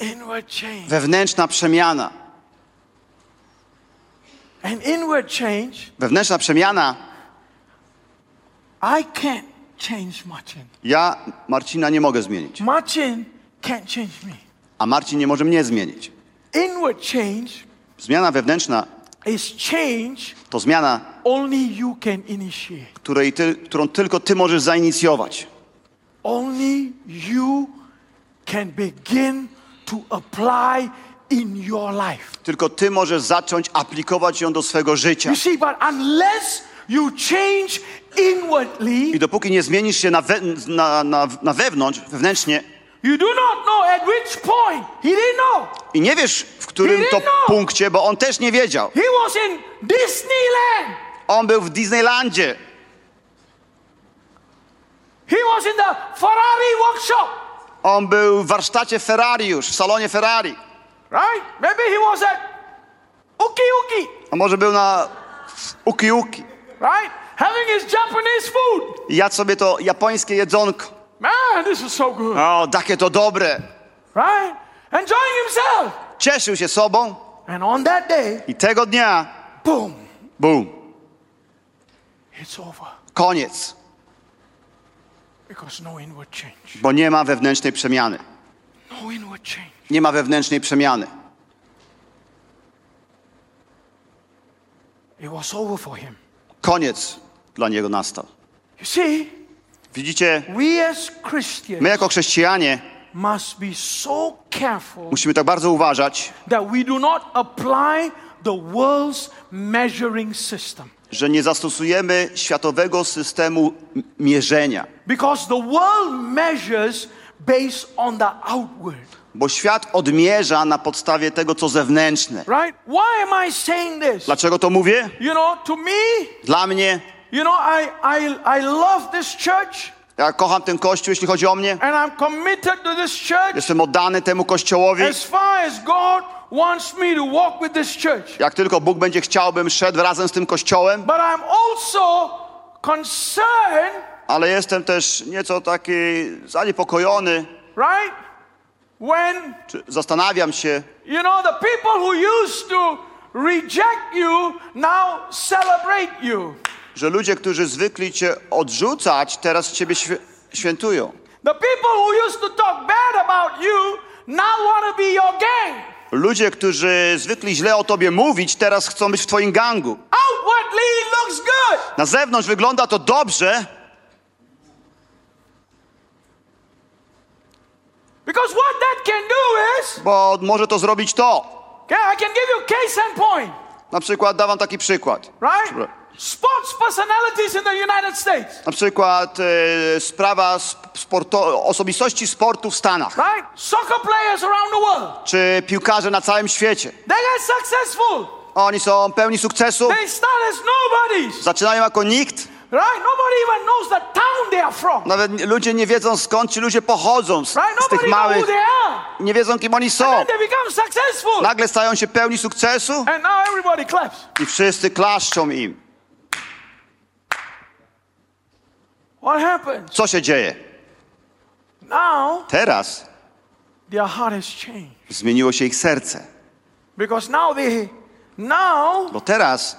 Inward change. Wewnętrzna przemiana. And inward change, Wewnętrzna przemiana. I can't change Martin. Ja Marcina nie mogę zmienić, Martin can't change me. a Marcin nie może mnie zmienić. Inward change Zmiana wewnętrzna is change to zmiana, only you can initiate. której ty, którą tylko ty możesz zainicjować. Only you can begin to apply in your life. Tylko ty możesz zacząć aplikować ją do swego życia. You see, but unless you change I dopóki nie zmienisz się na, we, na, na, na wewnątrz, wewnętrznie, you do not know at which point. He didn't know. i nie wiesz, w którym to know. punkcie, bo on też nie wiedział. He was in Disneyland. On był w Disneylandzie. He was in the Ferrari workshop, On był w warsztacie Ferrari już, w salonie Ferrari. right? Maybe he was at Uki Uki, A może był na Uki Uki. right? Having his Japanese food. I jadł sobie to japońskie jedzonko. Man, this is so good, O, takie to dobre. right? Enjoying himself. Cieszył się sobą And on that day, i tego dnia, boom, bum, it's over. koniec. Because no inward change. Bo nie ma wewnętrznej przemiany. No inward change. Nie ma wewnętrznej przemiany. It was over for him. Koniec dla niego nastał. Widzicie, my jako chrześcijanie musimy tak bardzo uważać, że nie zastosujemy światowego systemu mierzenia. Because the world measures based on the outward. Bo świat odmierza na podstawie tego, co zewnętrzne. Dlaczego to mówię? Dla mnie you know, I, I, I love this church. Ja kocham ten kościół, jeśli chodzi o mnie. and I'm committed to this church Jestem oddany temu kościołowi. as far as God wants me to walk with this church. Jak tylko Bóg będzie chciał, bym szedł razem z tym kościołem. But I'm also concerned, Ale jestem też nieco taki zaniepokojony. right? When, Czy zastanawiam się, you know, the people who used to reject you now celebrate you. Że ludzie, którzy zwykli cię odrzucać, teraz ciebie świe- świętują. The people who used to talk bad about you now want to be your gang. Ludzie, którzy zwykli źle o tobie mówić, teraz chcą być w twoim gangu. Outwardly, looks good. Na zewnątrz wygląda to dobrze, Because what that can do is, bo może to zrobić to. okay, I can give you case and point, Na przykład, dam wam taki przykład. right? Sports personalities in the United States, Na przykład e, sprawa sp- sporto- osobistości sportu w Stanach, right? Soccer players around the world, czy piłkarze na całym świecie. they get successful. Oni są pełni sukcesu, They start as nobodies, zaczynają jako nikt. right? Nobody even knows the town they are from, Nawet ludzie nie wiedzą skąd ci ludzie pochodzą z, right? z tych małych, they are. nie wiedzą kim oni są. And they become successful, Nagle stają się pełni sukcesu and now everybody claps. i wszyscy klaszczą im. What happens? Co się dzieje? Now Teraz their heart has changed. zmieniło się ich serce, because now they now bo teraz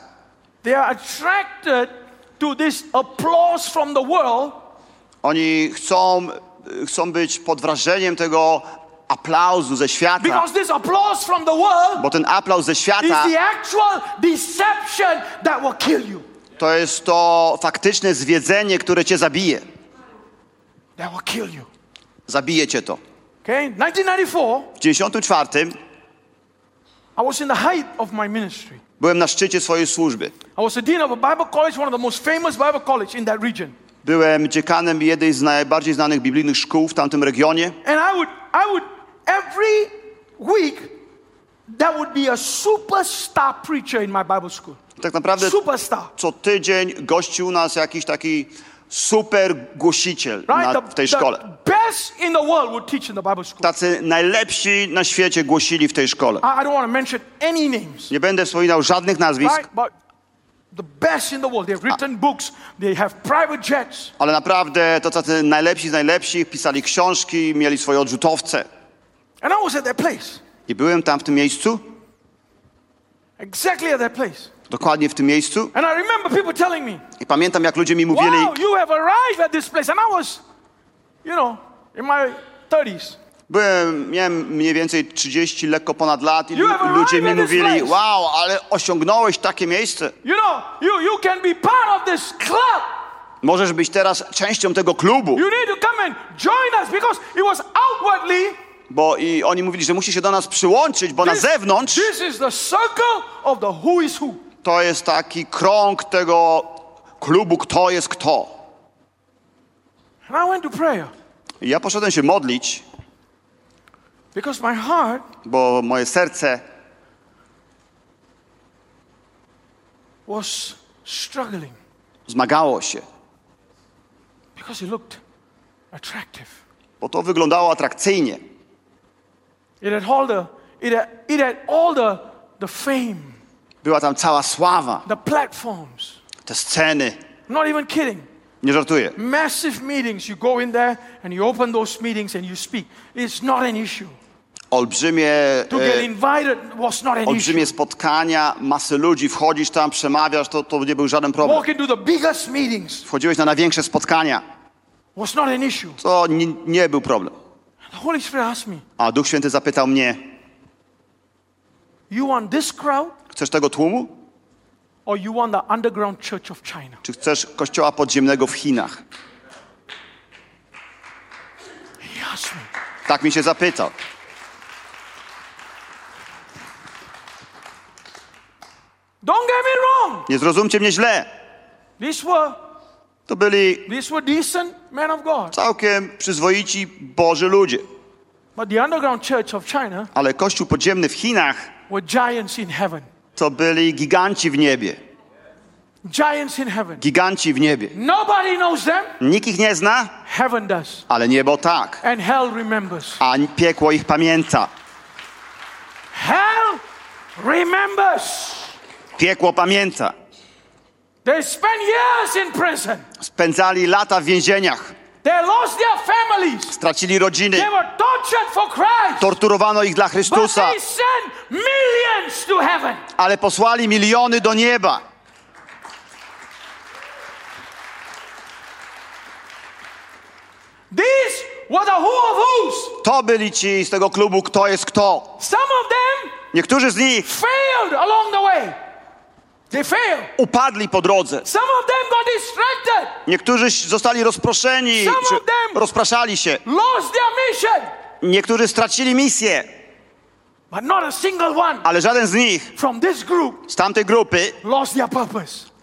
they are attracted to this applause from the world. oni chcą, chcą być pod wrażeniem tego aplauzu ze świata, because this applause from the world bo ten aplauz ze is świata the actual deception that will kill you. To jest to faktyczne zwiedzenie, które cię zabije. That will kill you. Zabije cię to. Okay? 1994, W 94 I was in the height of my ministry. byłem na szczycie swojej służby. I was the dean of a Bible college, one of the most famous Bible college in that region. Byłem dziekanem jednej z najbardziej znanych biblijnych szkół w tamtym regionie. And I would, I would, every week, there would be a superstar preacher in my Bible school. Tak naprawdę Superstar. co tydzień gościł nas jakiś taki super głosiciel na, Right? w tej szkole. the best in the world would teach in the Bible school. Tacy najlepsi na świecie głosili w tej szkole. I, I don't want to mention any names, Nie będę wspominał żadnych nazwisk, right? But the best in the world. They've written books. They have private jets. ale naprawdę to tacy najlepsi z najlepszych pisali książki, mieli swoje odrzutowce. And I was at that place, I byłem tam w tym miejscu, exactly at that place. dokładnie w tym miejscu. And I remember people telling me, I pamiętam, jak ludzie mi mówili, "Wow, you have arrived at this place." And I was, you know, in my 30s. byłem, miałem mniej więcej 30, lekko ponad lat i ludzie mi mówili, wow, ale osiągnąłeś takie miejsce. You know, you, you can be part of this club. Możesz być teraz częścią tego klubu. You need to come and join us because it was outwardly. Bo i oni mówili, że musi się do nas przyłączyć, bo na zewnątrz this is the circle of the who is who. to jest taki krąg tego klubu, kto jest kto. And I went to prayer I ja poszedłem się modlić, because my heart bo moje serce was struggling zmagało się, because it looked attractive. bo to wyglądało atrakcyjnie. It had all the it had, it had all the the fame, Była tam cała sława, the platforms. te sceny. I'm not even kidding. Nie żartuję. Massive meetings. You go in there and you open those meetings and you speak. It's not an issue. Olbrzymie, To get e, invited was not an issue. olbrzymie spotkania, masy ludzi, wchodzisz tam, przemawiasz, to, to nie był żaden problem. Walk into the biggest meetings Wchodziłeś na największe spotkania, was not an issue. to nie, nie był problem. The Holy Spirit asked me, A Duch Święty zapytał mnie, You want this crowd chcesz tego tłumu? or you want the underground church of China? Czy chcesz kościoła podziemnego w Chinach? He asked me. Tak mi się zapytał. Don't get me wrong. Nie zrozumcie mnie źle. These were To byli całkiem przyzwoici Boży ludzie. Ale kościół podziemny w Chinach to byli giganci w niebie. Giganci w niebie. Nikt ich nie zna. Ale niebo tak, a piekło ich pamięta. Piekło pamięta. They spent years in prison. Spędzali lata w więzieniach, They lost their families. stracili rodziny, They were tortured for Christ. torturowano ich dla But Chrystusa, they sent millions to heaven. ale posłali miliony do nieba. To byli ci z tego klubu Kto jest kto. Some of them Niektórzy z nich failed along the way. They failed. Upadli po drodze. Niektórzy zostali rozproszeni, rozpraszali się. Niektórzy stracili misję, ale żaden z nich z tamtej grupy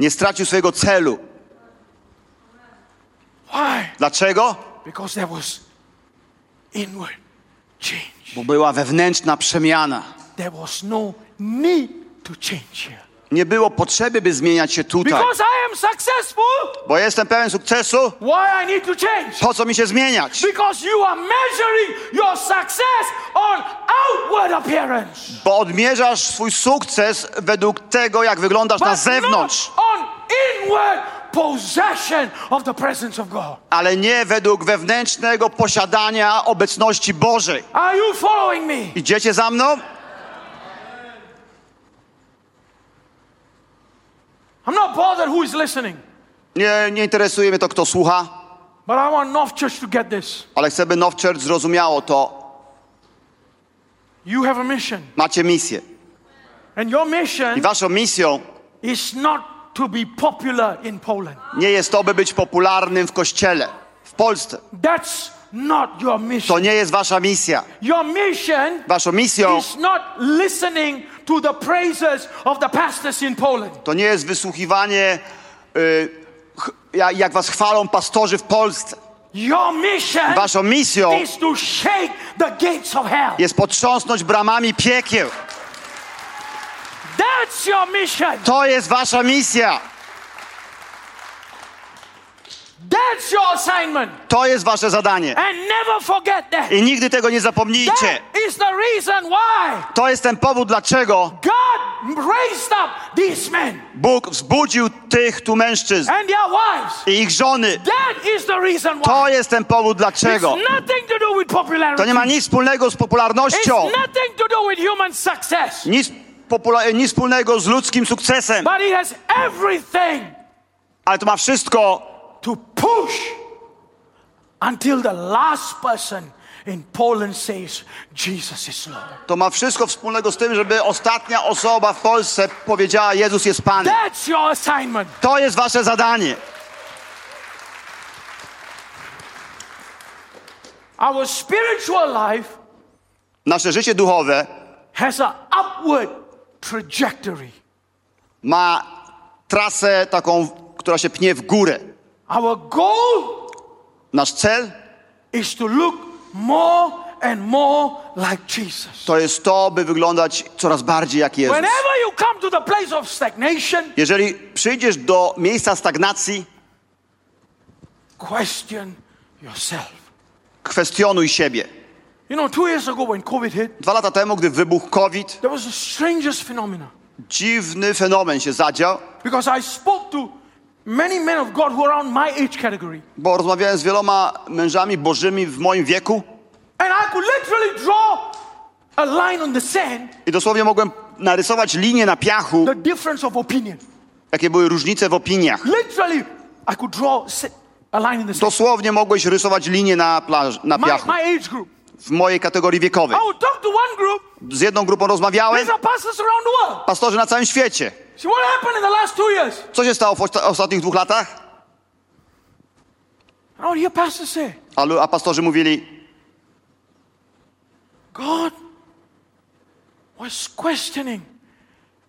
nie stracił swojego celu. Dlaczego? Bo była wewnętrzna przemiana. There was no need to change here. Nie było potrzeby, by zmieniać się tutaj. Because I am successful, Bo jestem pełen sukcesu, why I need to change? po co mi się zmieniać? Because you are measuring your success on outward appearance. Bo odmierzasz swój sukces według tego, jak wyglądasz na But zewnątrz, not on inward possession of the presence of God. ale nie według wewnętrznego posiadania obecności Bożej. Are you following me? Idziecie za mną? I'm not bothered who is listening, Nie, nie interesuje mnie to, kto słucha, but I want North Church to get this. ale chcę, by Now Church zrozumiało to. You have a mission, Macie misję. and your I mission waszą misją is not to be popular in Poland. nie jest to, by być popularnym w kościele, w Polsce. That's not your To mission. nie jest wasza misja. Your mission Waszą misją is not listening to the praises of the pastors in Poland. to nie jest wysłuchiwanie, y, ch- jak was chwalą pastorzy w Polsce. Your mission Waszą misją is to shake the gates of hell. jest potrząsnąć bramami piekieł. That's your mission. To jest wasza misja. That's your assignment. To jest wasze zadanie. And never forget that. I nigdy tego nie zapomnijcie. That is the reason why To jest ten powód, dlaczego God raised up these men Bóg wzbudził tych tu mężczyzn and their wives. i ich żony. That is the reason why. To jest ten powód, dlaczego. It's nothing to do with popularity. To nie ma nic wspólnego z It's popularnością, nothing to do with human success. nic, nic wspólnego z ludzkim sukcesem, But it has everything ale to ma wszystko to push until the last person in Poland says, Jesus is Lord. To ma wszystko wspólnego z tym, żeby ostatnia osoba w Polsce powiedziała: Jezus jest Panem. That's your assignment. To jest wasze zadanie. Our spiritual life Nasze życie duchowe has an upward trajectory. ma trasę taką, która się pnie w górę. Our goal Nasz cel is to look more and more like Jesus. to jest to, by wyglądać coraz bardziej jak Jezus. Whenever you come to the place of stagnation, Jeżeli przyjdziesz do miejsca stagnacji, question yourself. kwestionuj siebie. You know, two years ago when COVID hit, Dwa lata temu, gdy wybuchł COVID, there was the strangest phenomenon. dziwny fenomen się zadział, Because I spoke to many men of God who are around my age category. bo rozmawiałem z wieloma mężami bożymi w moim wieku And I could literally draw a line on the sand, i dosłownie mogłem narysować linię na piachu, the difference of opinion. jakie były różnice w opiniach. Literally, I could draw a line in the sand. Dosłownie mogłeś rysować linię na, plaż, na My, piachu my age group. w mojej kategorii wiekowej. I would talk to one group, Z jedną grupą rozmawiałem, these are pastors around the world. pastorzy na całym świecie. See what happened in the last two years? Co się stało w osta- ostatnich dwóch latach? I would hear pastors say, A, lu- a pastorzy mówili, God was questioning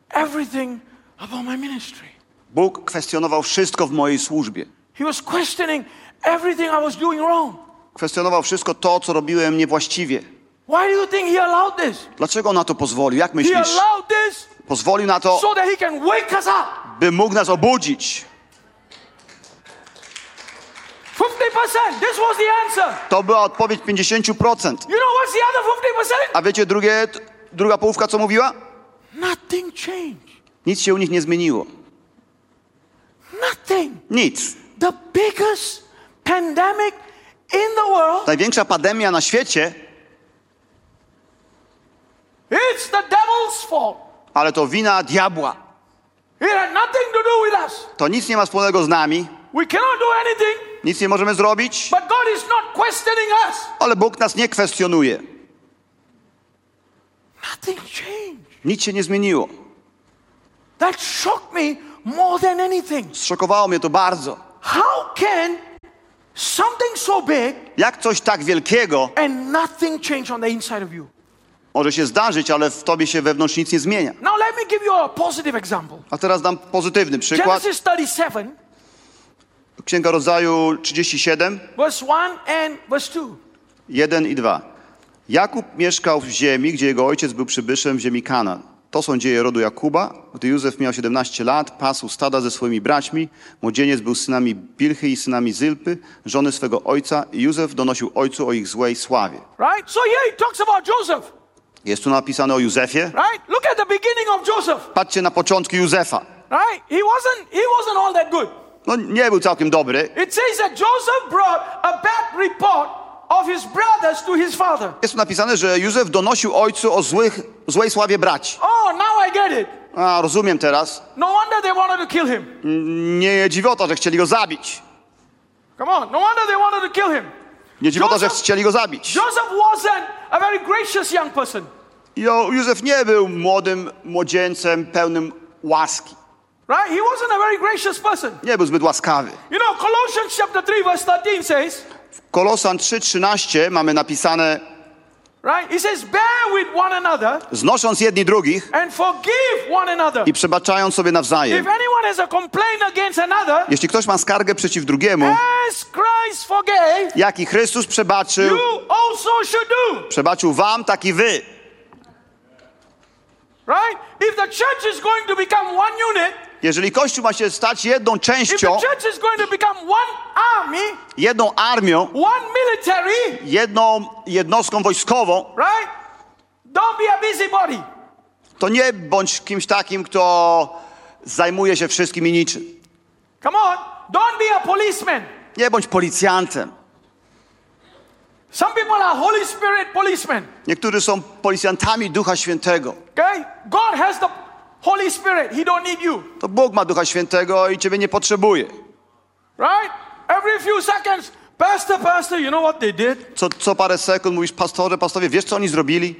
everything about my ministry. Bóg kwestionował wszystko w mojej służbie. He was questioning everything I was doing wrong. Kwestionował wszystko to, co robiłem niewłaściwie. Why do you think he allowed this? Dlaczego on na to pozwolił? Jak He myślisz? allowed this Pozwolił na to, so that he can wake us up. by mógł nas obudzić. This was the answer. To była odpowiedź 50%. You know what's the other 50%? A wiecie drugie, druga połówka co mówiła? Nothing changed. Nic się u nich nie zmieniło. Nothing. Nic. The biggest pandemic in the world, Największa pandemia na świecie, it's the devil's fault. Ale to wina diabła. To nic nie ma wspólnego z nami. Nic nie możemy zrobić, ale Bóg nas nie kwestionuje. Nic się nie zmieniło. That shocked me more than anything. Zszokowało mnie to bardzo. How can something so big Jak coś tak wielkiego and nothing change on the inside of you? Może się zdarzyć, ale w tobie się wewnątrz nic nie zmienia. Now let me give you a positive example. A teraz dam pozytywny przykład. Genesis 37, Księga Rodzaju 37, verse 1 and verse 2. 1 i 2. Jakub mieszkał w ziemi, gdzie jego ojciec był przybyszem w ziemi Kanaan. To są dzieje rodu Jakuba. Gdy Józef miał 17 lat, pasł stada ze swoimi braćmi. Młodzieniec był synami Bilchy i synami Zylpy, żony swego ojca. I Józef donosił ojcu o ich złej sławie. Right? So here he talks about Joseph. Jest tu napisane o Józefie. Right? Look at the beginning of Joseph. Patrzcie na początki Józefa. Right? He wasn't he wasn't all that good. No nie był całkiem dobry. It says that Joseph brought a bad report of his brothers to his father. Jest tu napisane, że Józef donosił ojcu o złych, złej sławie braci. Oh, now I get it. A, rozumiem teraz. No wonder they wanted to kill him. Nie dziwota, że chcieli go zabić. Come on. No wonder they wanted to kill him. Nie dziwota, że chcieli go zabić. Joseph wasn't a very gracious young person. Jo, Józef nie był młodym młodzieńcem pełnym łaski. Right? He wasn't a very gracious person. Nie był zbyt łaskawy. You know, Colossians chapter 3, verse 13 says, Kolosan 3,13 mamy napisane right? He says, bear with one another znosząc jedni drugich and forgive one another. i przebaczając sobie If nawzajem. anyone has a complaint against another, Jeśli ktoś ma skargę przeciw drugiemu, as Christ forgave, jaki Chrystus przebaczył, you also should do. przebaczył wam, tak i wy. Right? If the church is going to become one unit, Jeżeli Kościół ma się stać jedną częścią, army, jedną armią, military, jedną jednostką wojskową, right? Don't be a busybody. to nie bądź kimś takim, kto zajmuje się wszystkim i niczym. Come on. Don't be a policeman. Nie bądź policjantem. Some people are Holy Spirit policemen. Niektórzy są policjantami Ducha Świętego. Okay? God has the Holy Spirit. He don't need you. To Bóg ma Ducha Świętego i ciebie nie potrzebuje. Right? Every few seconds, Pastor, Pastor, you know what they did? Co, co parę sekund mówisz, pastorze, pastorze, wiesz co oni zrobili?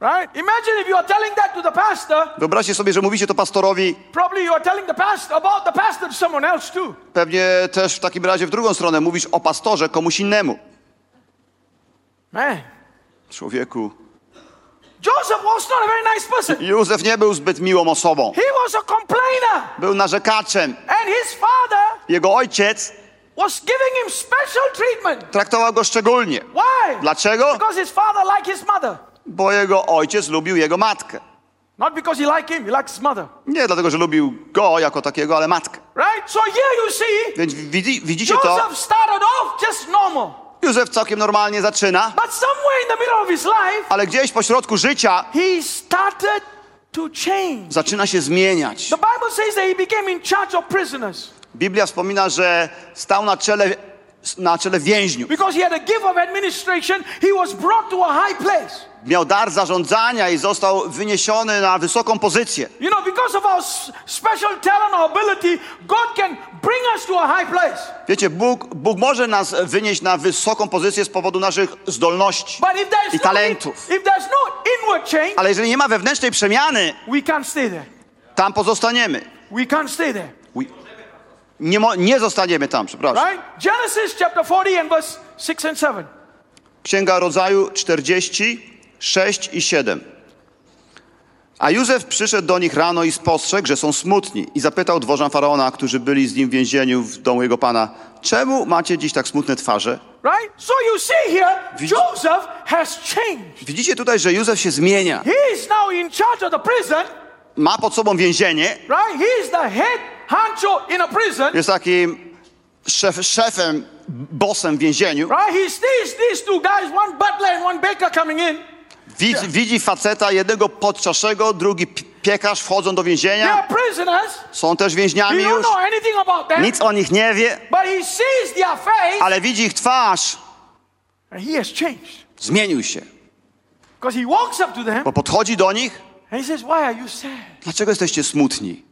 Right? Imagine if you are telling that to the pastor, Wyobraźcie sobie, że mówicie to pastorowi, probably you are telling the pastor about the pastor to someone else too. pewnie też w takim razie w drugą stronę mówisz o pastorze komuś innemu. Man, Człowieku, Joseph was not a very nice person. Józef nie był zbyt miłą osobą. He was a complainer. Był narzekaczem. And his father Jego ojciec was giving him special treatment. traktował go szczególnie. Why? Dlaczego? Because his father liked his mother. Bo jego ojciec lubił jego matkę. Not because he liked him, he liked his mother. Nie dlatego, że lubił go jako takiego, ale matkę. Right? So here you see, Więc widzi, widzicie to? Joseph started off just normal. Józef całkiem normalnie zaczyna, But somewhere in the middle of his life, ale gdzieś po środku życia he started to change. zaczyna się zmieniać. The Bible says that he became in charge of prisoners Biblia wspomina, że stał na czele, na czele więźniów. because he had a gift of administration. He was brought to a high place. Miał dar zarządzania i został wyniesiony na wysoką pozycję. You know, because of our special talent or ability, God can bring us to a high place. Wiecie, Bóg, Bóg może nas wynieść na wysoką pozycję z powodu naszych zdolności i no, talentów. if there's no inward change, Ale jeżeli nie ma wewnętrznej przemiany, we can't stay there. tam pozostaniemy. We can't stay there. We- Nie, mo- nie zostaniemy tam, przepraszam. Right? Genesis chapter 40 and verse 6 and 7. Księga Rodzaju 40, 6 i 7. A Józef przyszedł do nich rano i spostrzegł, że są smutni i zapytał dworzan Faraona, którzy byli z nim w więzieniu w domu jego pana, czemu macie dziś tak smutne twarze? Right? So you see here, Widz- Joseph has changed. Widzicie tutaj, że Józef się zmienia. He is now in charge of the prison, Ma pod sobą więzienie, right? He is the head honcho in a prison. jest takim szef, szefem, bossem w więzieniu, right? He sees these two guys, one butler and one baker coming in. Widzi, widzi faceta, jednego podczaszego, drugi pi- piekarz wchodzą do więzienia, są też więźniami już, nic o nich nie wie, ale widzi ich twarz, zmienił się, bo podchodzi do nich, dlaczego jesteście smutni?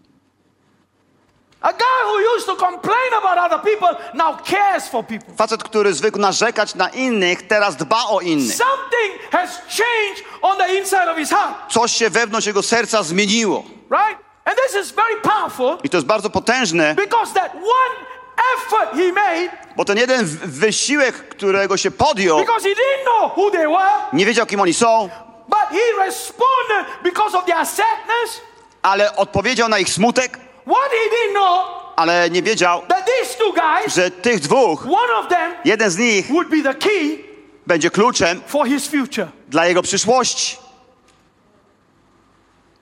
A guy who used to complain about other people now cares for people. Facet, który zwykł narzekać na innych, teraz dba o innych. Something has changed on the inside of his heart, Coś się wewnątrz jego serca zmieniło. right? And this is very powerful I to jest bardzo potężne, because that one effort he made, bo ten jeden wysiłek, którego się podjął, because he didn't know who they were, nie wiedział, kim oni są, but he responded because of their sadness. ale odpowiedział na ich smutek, What he didn't know ale nie wiedział, that these two guys, że tych dwóch, one of them jeden z nich would be the key będzie kluczem for his future. dla jego przyszłości.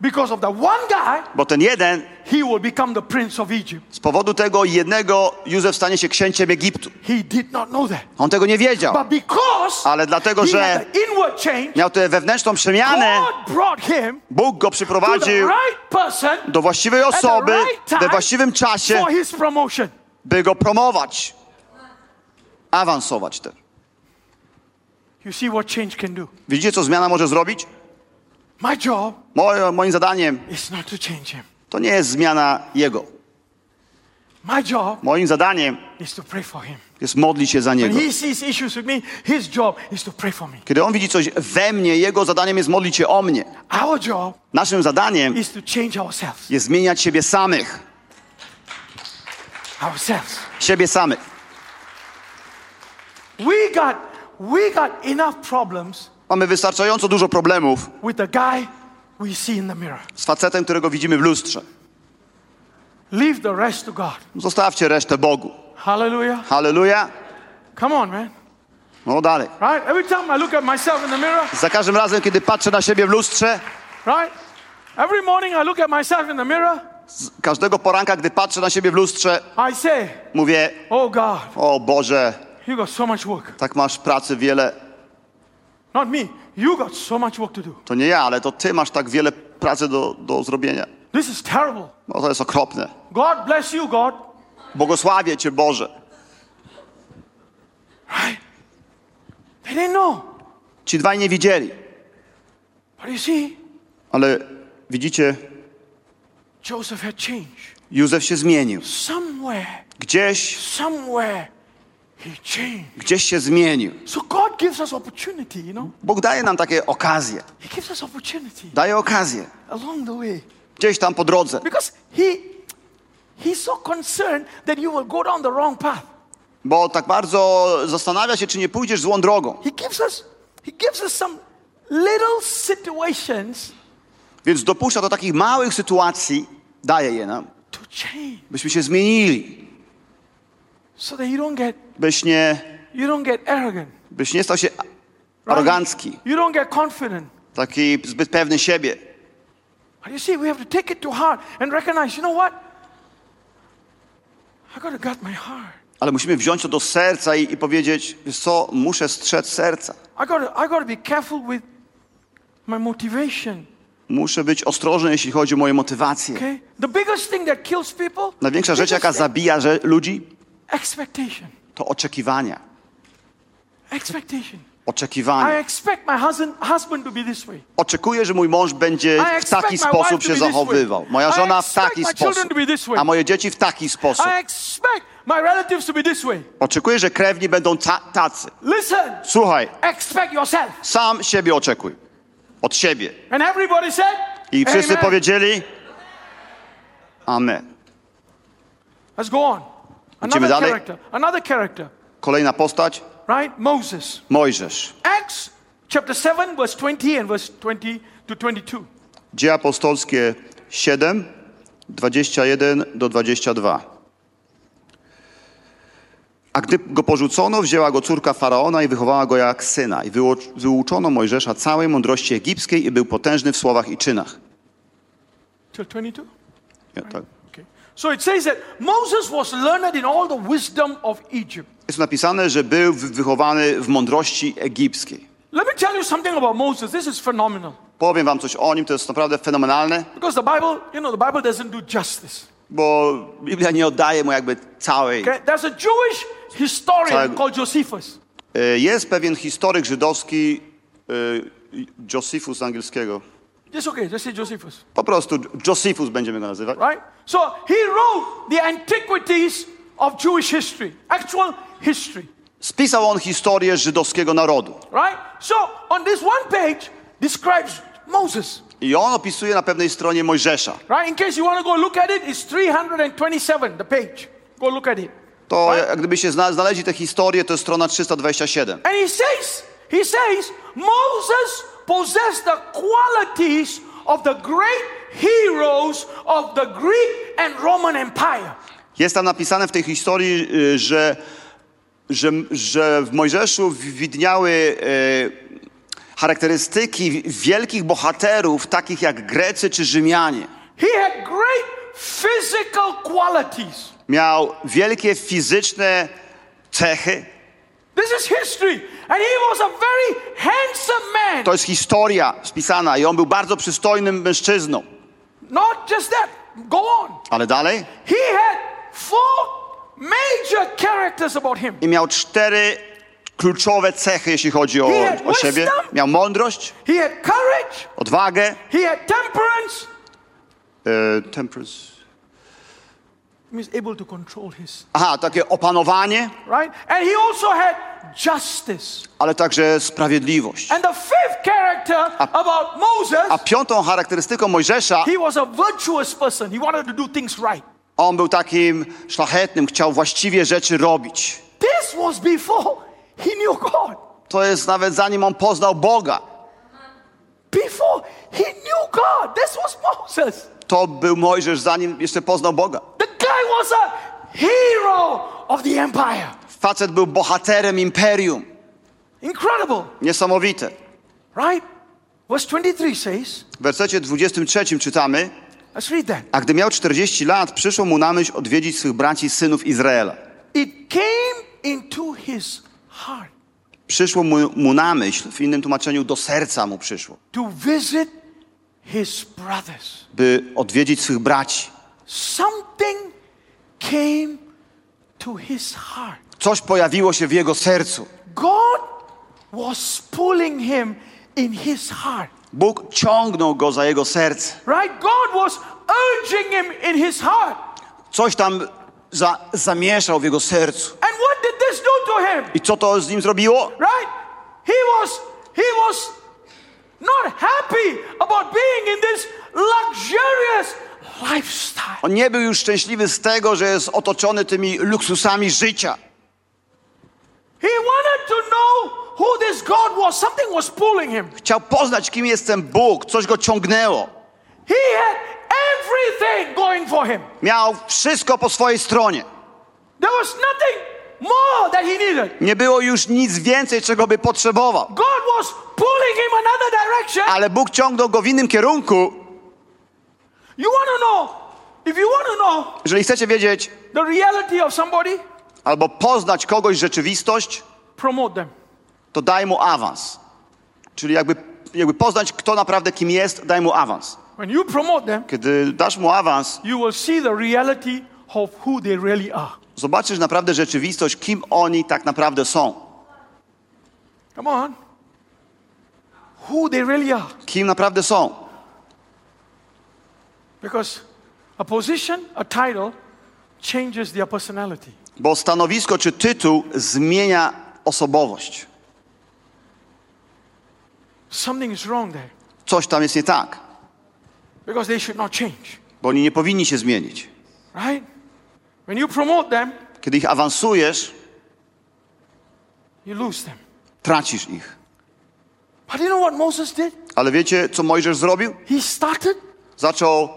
Because of the one guy, Bo ten jeden, he will become the prince of Egypt. z powodu tego jednego, Józef stanie się księciem Egiptu. He did not know that. On tego nie wiedział, But because ale dlatego, he że had the inward change, miał tę wewnętrzną przemianę, God brought him Bóg go to the przyprowadził right person do właściwej osoby right time we właściwym czasie, for his promotion. by go promować, awansować też. You see what change can do. Widzicie, co zmiana może zrobić? My job Moje, moim zadaniem is not to change him. to nie jest zmiana jego. My job Moim zadaniem is to pray for him. jest modlić się za When niego. he sees issues with me, his job is to pray for me. Kiedy on widzi coś we mnie, jego zadaniem jest modlić się o mnie. Our job Naszym zadaniem is to change ourselves. jest zmieniać siebie samych. Ourselves. Siebie samych. We got we got enough problems Mamy wystarczająco dużo problemów z facetem, którego widzimy w lustrze. Leave the rest to God. Zostawcie resztę Bogu. Hallelujah. Halleluja. Come on, man. No dalej. Right? Every time I look at myself in the mirror, Za każdym razem, kiedy patrzę na siebie w lustrze, right? Every morning I look at myself in the mirror, z każdego poranka, gdy patrzę na siebie w lustrze, I say, mówię: Oh God, O Boże, you got so much work. tak masz pracy wiele. Not me. You got so much work to do. To nie ja, ale to ty masz tak wiele pracy do, do zrobienia. This is terrible. No to jest okropne. God bless you, God. Błogosławię cię, Boże. Right? They didn't know. Ci dwaj nie widzieli, But you see, ale widzicie, Joseph had changed. Józef się zmienił. Somewhere, Gdzieś, somewhere. Gdzieś się zmienił. Bóg daje nam takie okazje. Daje okazję. Gdzieś tam po drodze. Bo tak bardzo zastanawia się, czy nie pójdziesz złą drogą. Więc dopuszcza do takich małych sytuacji, daje je nam, byśmy się zmienili. So that you don't get Byś nie, you don't get arrogant. byś nie stał się right? arogancki, You don't get confident. taki zbyt pewny siebie. You see, we have to take it to heart and recognize, you know what? I gotta guard my heart. Ale musimy wziąć to do serca i, i powiedzieć, co, muszę strzec serca. I gotta I gotta be careful with my motivation. Muszę być ostrożny, jeśli chodzi o moje motywacje. Okay? The biggest thing that kills people Największa rzecz, jaka zabija że ludzi, expectation. to oczekiwania. Expectation. Way. Oczekuję, że mój mąż będzie w taki sposób się zachowywał. Moja żona w taki sposób, a moje dzieci w taki sposób. Oczekuję, że krewni będą ta tacy. Słuchaj, sam siebie oczekuj. Od siebie. I wszyscy powiedzieli Amen. Let's go on. Another dalej. character. Another character. Kolejna postać, Right? Moses. Mojżesz. Acts chapter 7, verse 20 and verse 20 to 22. Dzieje apostolskie 7, 21 do 22. A gdy go porzucono, wzięła go córka faraona i wychowała go jak syna. I wyucz- wyuczono Mojżesza całej mądrości egipskiej i był potężny w słowach i czynach. Till 22? Ja, tak. So it says that Moses was learned in all the wisdom of Egypt. Jest napisane, że był wy- wychowany w mądrości egipskiej. Let me tell you something about Moses. This is phenomenal. Powiem wam coś o nim, to jest naprawdę fenomenalne, Because the Bible, you know, the Bible doesn't do justice. bo Biblia nie oddaje mu jakby całej. Okay? There's a Jewish historian Sorry. called Josephus. E, Jest pewien historyk żydowski, e, Josephus angielskiego. Just okay, just say Josephus. Po prostu Josephus będziemy go nazywać. Right? So he wrote the antiquities of Jewish history, actual history. Spisał on historię żydowskiego narodu. Right? So on this one page describes Moses. I on opisuje na pewnej stronie Mojżesza. Right? In case you want to go look at it, it's 327, the page. Go look at it. To jak gdybyście zna- znaleźli tę historię, to jest strona 327. And he says, he says, Moses possessed the qualities of the great heroes of the Greek and Roman Empire. Jest tam napisane w tej historii, y, że, że, że w Mojżeszu widniały y, charakterystyki wielkich bohaterów, takich jak Grecy czy Rzymianie. He had great physical qualities. Miał wielkie fizyczne cechy. To jest historia spisana i on był bardzo przystojnym mężczyzną. Not just that. Go on. Ale dalej? He had four major characters about him. I miał cztery kluczowe cechy, jeśli chodzi o, o siebie. wisdom. Miał mądrość, He had courage. odwagę, He had temperance. e, temperance. He was able to control his, Aha, takie opanowanie, right? And he also had. Ale także sprawiedliwość. And the fifth character about A Moses, piątą charakterystyką Mojżesza, he was a virtuous person. He wanted to do things right. on był takim szlachetnym, chciał właściwie rzeczy robić. To jest nawet zanim on poznał Boga. Before he knew God. This was Moses. To był Mojżesz, zanim jeszcze poznał Boga. The guy was a hero of the empire. Facet był bohaterem imperium. Incredible, Niesamowite. right? Verse 23 says, W wersecie 23 czytamy, let's read that. a gdy miał 40 lat, przyszło mu na myśl odwiedzić swych braci synów Izraela. It came into his heart Przyszło mu, mu na myśl, w innym tłumaczeniu do serca mu przyszło, to visit his brothers. by odwiedzić swych braci. Something came to his heart. Coś pojawiło się w jego sercu. God was pulling him in his heart, Bóg ciągnął go za jego serce. right? God was urging him in his heart. Coś tam za, zamieszał w jego sercu. And what did this do to him? I co to z nim zrobiło? Right? He was he was not happy about being in this luxurious lifestyle. On nie był już szczęśliwy z tego, że jest otoczony tymi luksusami życia. He wanted to know who this God was. Something was pulling him. Chciał poznać, kim jest ten Bóg. Coś go ciągnęło. He had everything going for him. Miał wszystko po swojej stronie. There was nothing more that he needed. Nie było już nic więcej, czego by potrzebował. God was pulling him another direction. Ale Bóg ciągnął go w innym kierunku. You want to know? If you want to know Jeżeli chcecie wiedzieć the reality of somebody, albo poznać kogoś rzeczywistość, to daj mu awans. Czyli jakby, jakby poznać, kto naprawdę kim jest, daj mu awans. Them, Kiedy dasz mu awans, really zobaczysz naprawdę rzeczywistość, kim oni tak naprawdę są. Come on. Who they really are. Kim naprawdę są. Because a position, a title changes their personality. Bo stanowisko czy tytuł zmienia osobowość. Coś tam jest nie tak, bo oni nie powinni się zmienić. Kiedy ich awansujesz, tracisz ich. Ale wiecie, co Mojżesz zrobił? Zaczął,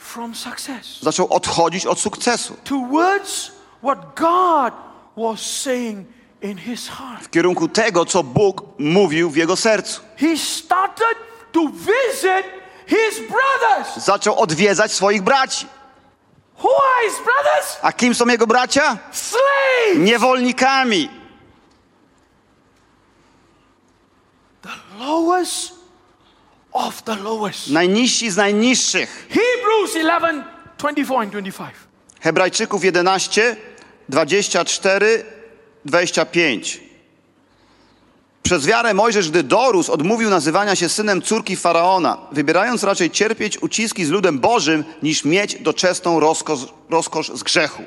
from success zaczął odchodzić od sukcesu towards what God was saying in his heart. w kierunku tego, co Bóg mówił w jego sercu. He started to visit his brothers. zaczął odwiedzać swoich braci. Who are his brothers? A kim są jego bracia? Slaves. Niewolnikami. Lowest of the lowest. Najniżsi z najniższych. Hebrews 11, 24 and 25. Hebrajczyków 11, 24, 25. Przez wiarę Mojżesz, gdy dorósł, odmówił nazywania się synem córki Faraona, wybierając raczej cierpieć uciski z ludem Bożym, niż mieć doczesną rozkosz, rozkosz z grzechu.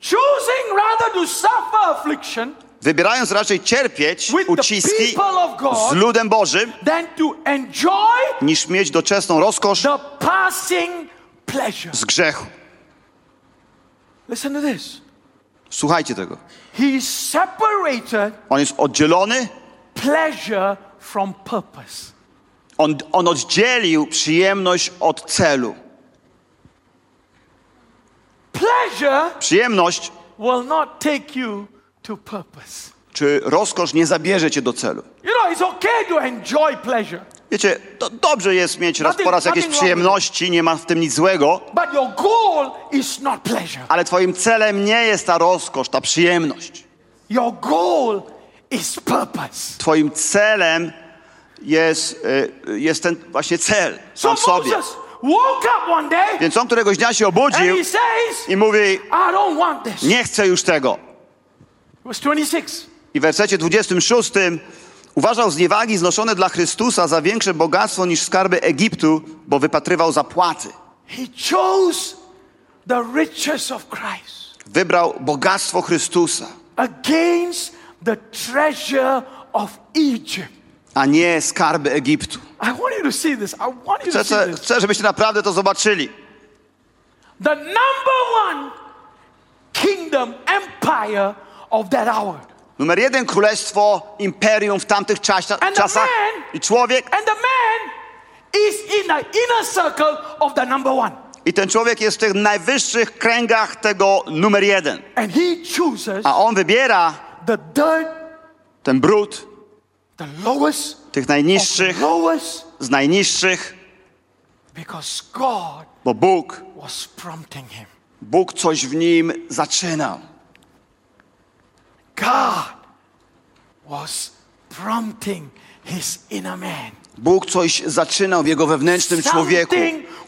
Choosing rather to suffer affliction Wybierając raczej cierpieć uciski z ludem Bożym, niż mieć doczesną rozkosz z grzechu. Listen to. Słuchajcie tego. On jest oddzielony, pleasure from purpose. on, on oddzielił przyjemność od celu. Pleasure Przyjemność will not take you to purpose. czy rozkosz nie zabierze cię do celu. You know, it's okay to enjoy pleasure, Wiecie, to dobrze jest mieć raz po raz jakieś przyjemności, nie ma w tym nic złego, but your goal is not pleasure. ale twoim celem nie jest ta rozkosz, ta przyjemność. Your goal is purpose. Twoim celem jest, y, jest ten właśnie cel sam w sobie. Więc on któregoś dnia się obudził i mówi, I don't want this. nie chcę już tego. Verse 26. I w wersecie 26 uważał zniewagi znoszone dla Chrystusa za większe bogactwo niż skarby Egiptu, bo wypatrywał zapłaty. He chose the riches of Christ Wybrał bogactwo Chrystusa, against the treasure of Egypt. a nie skarby Egiptu. Chcę, chcę żebyście naprawdę to zobaczyli. The number one kingdom empire of that hour. Numer jeden królestwo, imperium w tamtych czasia, And czasach man- i człowiek. And the man is in the inner circle of the number one. I ten człowiek jest w tych najwyższych kręgach tego numer jeden. And he chooses A on wybiera the dirt, ten brud the lowest, tych najniższych lowest, z najniższych, because God bo Bóg, was prompting him. Bóg coś w nim zaczynał. God was prompting his inner man. Bóg coś zaczynał w jego wewnętrznym człowieku.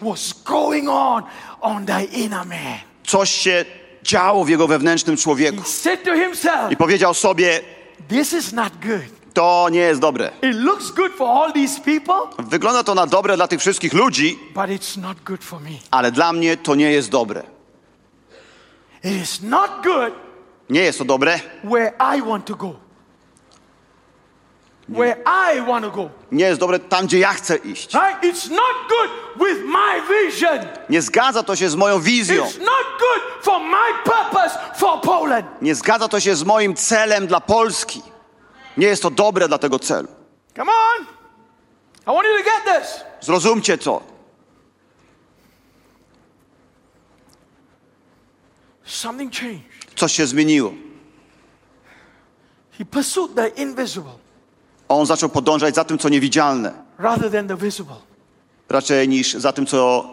Was going on on the inner man. Coś się działo w jego wewnętrznym człowieku. He said to himself, I powiedział sobie, This is not good. to nie jest dobre. It looks good for all these people, Wygląda to na dobre dla tych wszystkich ludzi, but it's not good for me. ale dla mnie to nie jest dobre. It is not good Nie jest to dobre, where I want to go. Where I want to go. nie jest dobre tam, gdzie ja chcę iść. Right? It's not good with my vision. Nie zgadza to się z moją wizją. It's not good for my purpose for Poland. Nie zgadza to się z moim celem dla Polski. Nie jest to dobre dla tego celu. Come on. I want you to get this. Zrozumcie to. Something changed. Coś się zmieniło. He pursued the invisible On zaczął podążać za tym, co niewidzialne, rather than the visible. raczej niż za tym, co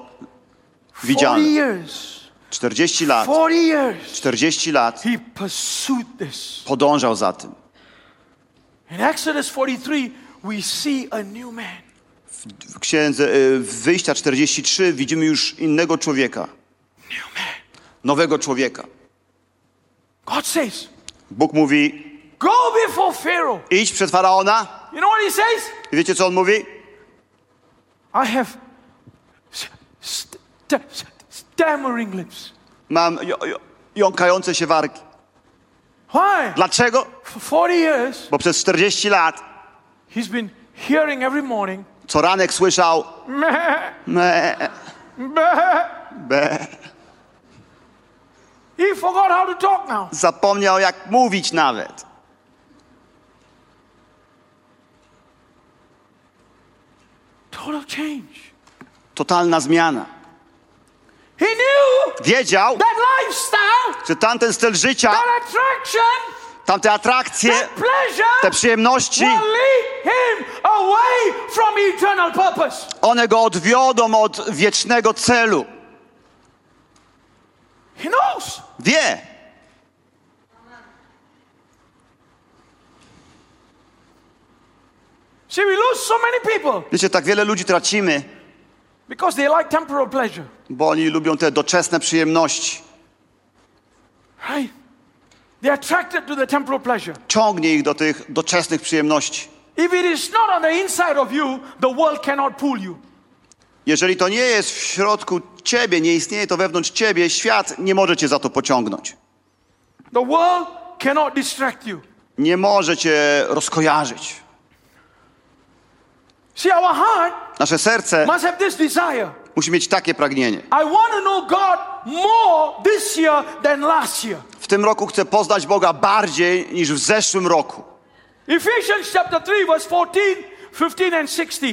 40 widzialne. years. 40 lat, 40 years. 40 lat He pursued this. podążał za tym. In Exodus 43, we see a new man. W księdze y, Wyjścia 43 widzimy już innego człowieka, nowego człowieka. God says, Bóg mówi, Go before Pharaoh. idź przed Faraona. You know what he says? I wiecie, co on mówi? I have st- st- st- stammering lips. Mam jąkające się wargi. Why? Dlaczego? For 40 years, Bo przez 40 lat he's been hearing every morning, co ranek słyszał meh, me, meh. be. He forgot how to talk now. Zapomniał, jak mówić nawet. Total change. Totalna zmiana. He knew Wiedział, that lifestyle, że tamten styl życia, that attraction, tamte atrakcje, that pleasure te przyjemności, will lead him away from eternal purpose. one go odwiodą od wiecznego celu. He knows. Wie. See, we lose so many people Wiecie, tak wiele ludzi tracimy, because they like temporal pleasure, bo oni lubią te doczesne przyjemności. right? They're attracted to the temporal pleasure. Ciągnie ich do tych doczesnych przyjemności. If it is not on the inside of you, the world cannot pull you. Jeżeli to nie jest w środku ciebie, nie istnieje to wewnątrz ciebie, świat nie może cię za to pociągnąć. The world cannot distract you. Nie może cię rozkojarzyć. See, our heart Nasze serce must have this desire. musi mieć takie pragnienie. I want to know God more this year than last year. W tym roku chcę poznać Boga bardziej niż w zeszłym roku. Ephesians chapter 3, verse 14, 15, and 16.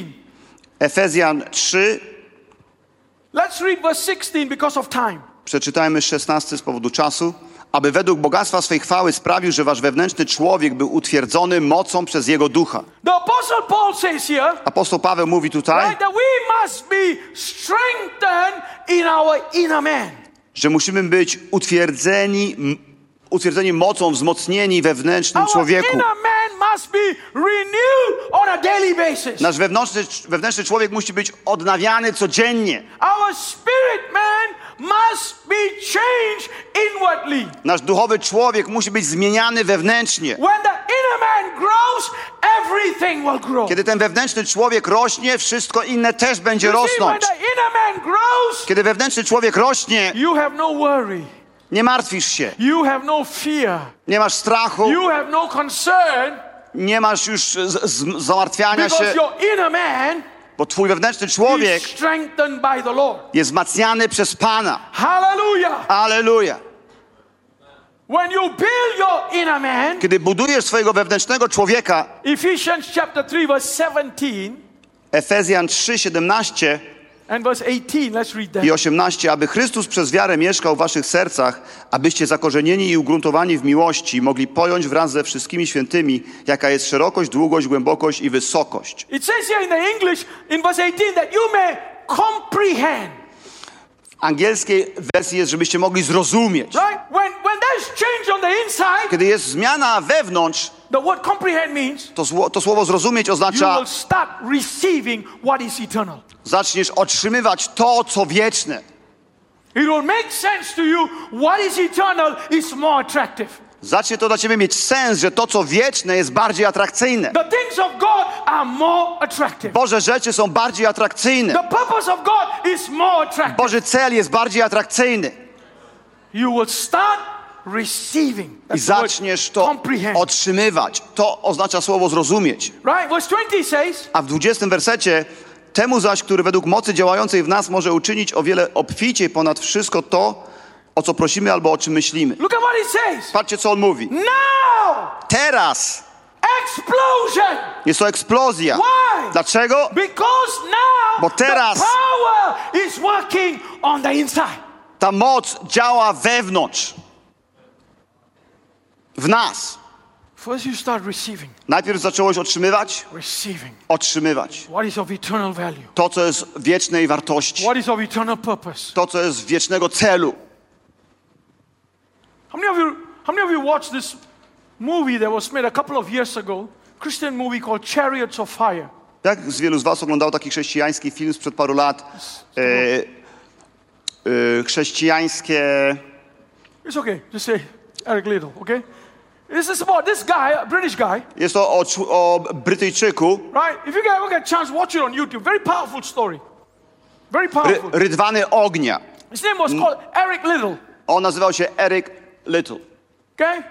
Efezjan 3, Let's read verse 16 because of time. przeczytajmy 16 z powodu czasu. Aby według bogactwa swej chwały sprawił, że wasz wewnętrzny człowiek był utwierdzony mocą przez jego ducha. Apostoł Paweł mówi tutaj, że musimy być utwierdzeni, utwierdzeni mocą, wzmocnieni wewnętrznym człowieku. Nasz wewnętrzny, wewnętrzny człowiek musi być odnawiany codziennie. Nasz duchowy człowiek musi być zmieniany wewnętrznie. Kiedy ten wewnętrzny człowiek rośnie, wszystko inne też będzie rosnąć. Kiedy wewnętrzny człowiek rośnie, you have no worry. Nie martwisz się, You have no fear. nie masz strachu, You have no concern nie masz już z, z, zamartwiania because się, your inner man bo twój wewnętrzny is człowiek strengthened by the Lord. jest wzmacniany przez Pana. Hallelujah. Aleluja. When you build your inner man, Kiedy budujesz swojego wewnętrznego człowieka, Ephesians chapter 3, verse 17 Efezjan 3, 17 and verse 18, let's read that. i 18, aby Chrystus przez wiarę mieszkał w waszych sercach, abyście zakorzenieni i ugruntowani w miłości mogli pojąć wraz ze wszystkimi świętymi, jaka jest szerokość, długość, głębokość i wysokość. It says here in the English, in verse 18, that you may comprehend. W angielskiej wersji jest, żebyście mogli zrozumieć. Right? When, when there's change on the inside, Kiedy jest zmiana wewnątrz, the word comprehend means to, to słowo zrozumieć you oznacza will start receiving what is eternal. Zaczniesz otrzymywać to, co wieczne. It will make sense to you. What is eternal is more attractive. Zacznie to dla ciebie mieć sens, że to, co wieczne, jest bardziej atrakcyjne. The things of God are more attractive. Boże rzeczy są bardziej atrakcyjne. The purpose of God is more attractive. Boży cel jest bardziej atrakcyjny. You will start receiving. I That's zaczniesz to otrzymywać. To oznacza słowo zrozumieć. Right? Verse 20 says, A w 20 wersecie, temu zaś, który według mocy działającej w nas może uczynić o wiele obficiej ponad wszystko to, o co prosimy albo o czym myślimy. look at what it says. Patrzcie, co on mówi. Now, Teraz explosion. jest to eksplozja. Why? Dlaczego? Because now Bo teraz- the power is working on the inside. Ta moc działa wewnątrz. W nas. First, you start receiving, Najpierw zacząłeś otrzymywać, receiving otrzymywać. what is of eternal value, To, co jest wiecznej wartości. what is of eternal purpose. To, co jest wiecznego celu. How many of you? How many of you watched this movie that was made a couple of years ago? Christian movie called Chariots of Fire. Jak z wielu z was oglądało taki chrześcijański film sprzed paru lat? E, e, chrześcijańskie... It's okay. Just say Eric Little. Okay. This is about this guy, a British guy, Jest to o, o Brytyjczyku, right? If you guys ever get a chance, watch it on YouTube. Very powerful story. Very ry, powerful. Rydwany Ognia. His name was called Eric Little. On nazywał się Eric Little. Okay.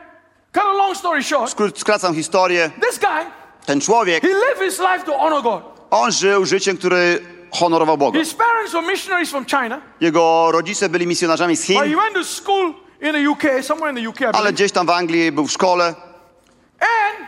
Cut a long story short. Skró- Skracam historię. This guy, Ten człowiek, he lived his life to honor God. on żył życiem, który honorował Boga. His parents were missionaries from China, Jego rodzice byli misjonarzami z but he Chin, went to school in the UK, somewhere in the UK, ale gdzieś tam w Anglii był w szkole. And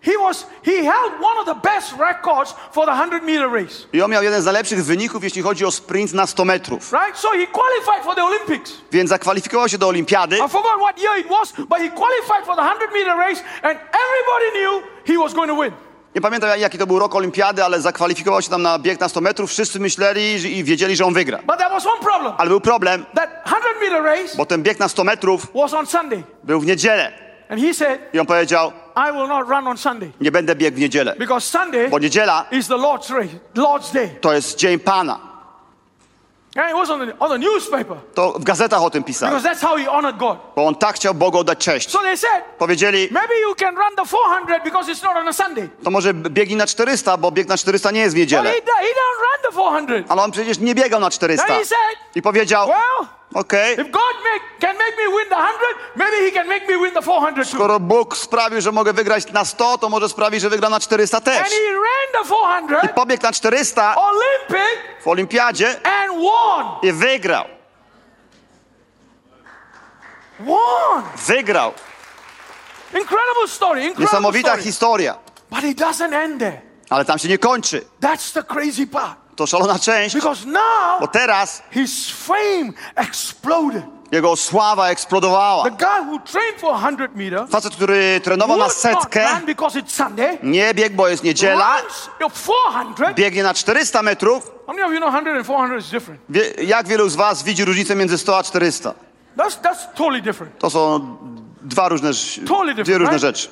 he was he held one of the best records for the 100 meter race. I on miał jeden z najlepszych wyników, jeśli chodzi o sprint na 100 metrów. Right? So he qualified for the Olympics. Więc zakwalifikował się do olimpiady. I forgot what year it was, but he qualified for the 100 meter race and everybody knew he was going to win. Nie pamiętam jaki to był rok olimpiady, ale zakwalifikował się tam na bieg na 100 metrów. Wszyscy myśleli i wiedzieli, że on wygra. Ale był problem, That 100 meter race bo ten bieg na 100 metrów był w niedzielę. I on powiedział, I will not run on Sunday nie będę biegł w niedzielę. because Sunday Bo niedziela is the Lord's Lord's day. to jest dzień Pana. And it was on the, on the newspaper To w gazetach o tym God. Bo on tak chciał Bogu oddać cześć. So they said, Powiedzieli, maybe you can run the 400 because it's not on a Sunday. to może biegnij na 400, bo bieg na 400 nie jest w niedzielę. he, he didn't run the 400. Ale on przecież nie biegał na 400. Then he said, I powiedział, well, okej, if God make, can make me win the 100, maybe he can make me win the 400 too. skoro Bóg sprawił, że mogę wygrać na 100, to może sprawi, że wygra na 400 And też. he ran the 400 Pobiegł na 400 Olympic w olimpiadzie and won. i wygrał. Won. Wygrał. Incredible story. Incredible Niesamowita story. historia. But it doesn't end there. Ale tam się nie kończy. That's the crazy part. To szalona część, Because now bo teraz his fame exploded. jego sława eksplodowała. The guy who trained for 100 meter Facet, który trenował na setkę, Sunday. nie biegł, bo jest niedziela, Runs your 400. biegnie na 400 metrów. How many of you know 100 and 400 is different? Wie, jak wielu z was widzi różnicę między 100 a 400? That's, that's totally different. To są dwa różne, Totally dwie różne right? rzeczy.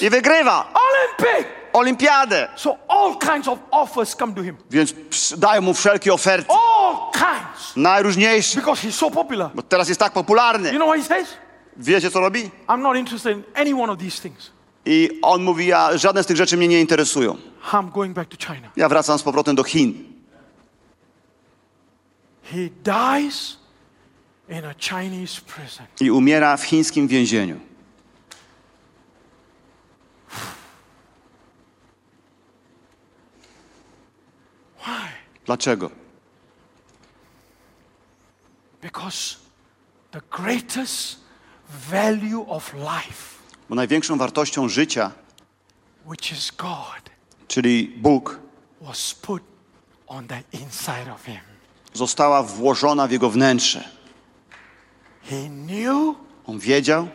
I wygrywa Olympic. Olimpiadę. So all kinds of offers come to him. Więc dają mu wszelkie oferty. All kinds. Najróżniejsze. Because he's so popular. Bo teraz jest tak You popularny. know what he says? Wiecie, co robi? I'm not interested in any one of these things. I on mówi, ja, żadne z tych rzeczy mnie nie interesują. I'm going back to China. Ja wracam z powrotem do Chin. He dies in a Chinese prison. I umiera w chińskim więzieniu. Why? Dlaczego? Because the greatest value of life, Bo największą wartością życia, which is God, czyli Bóg, was put on the inside of him. została włożona w jego wnętrze. He knew On wiedział,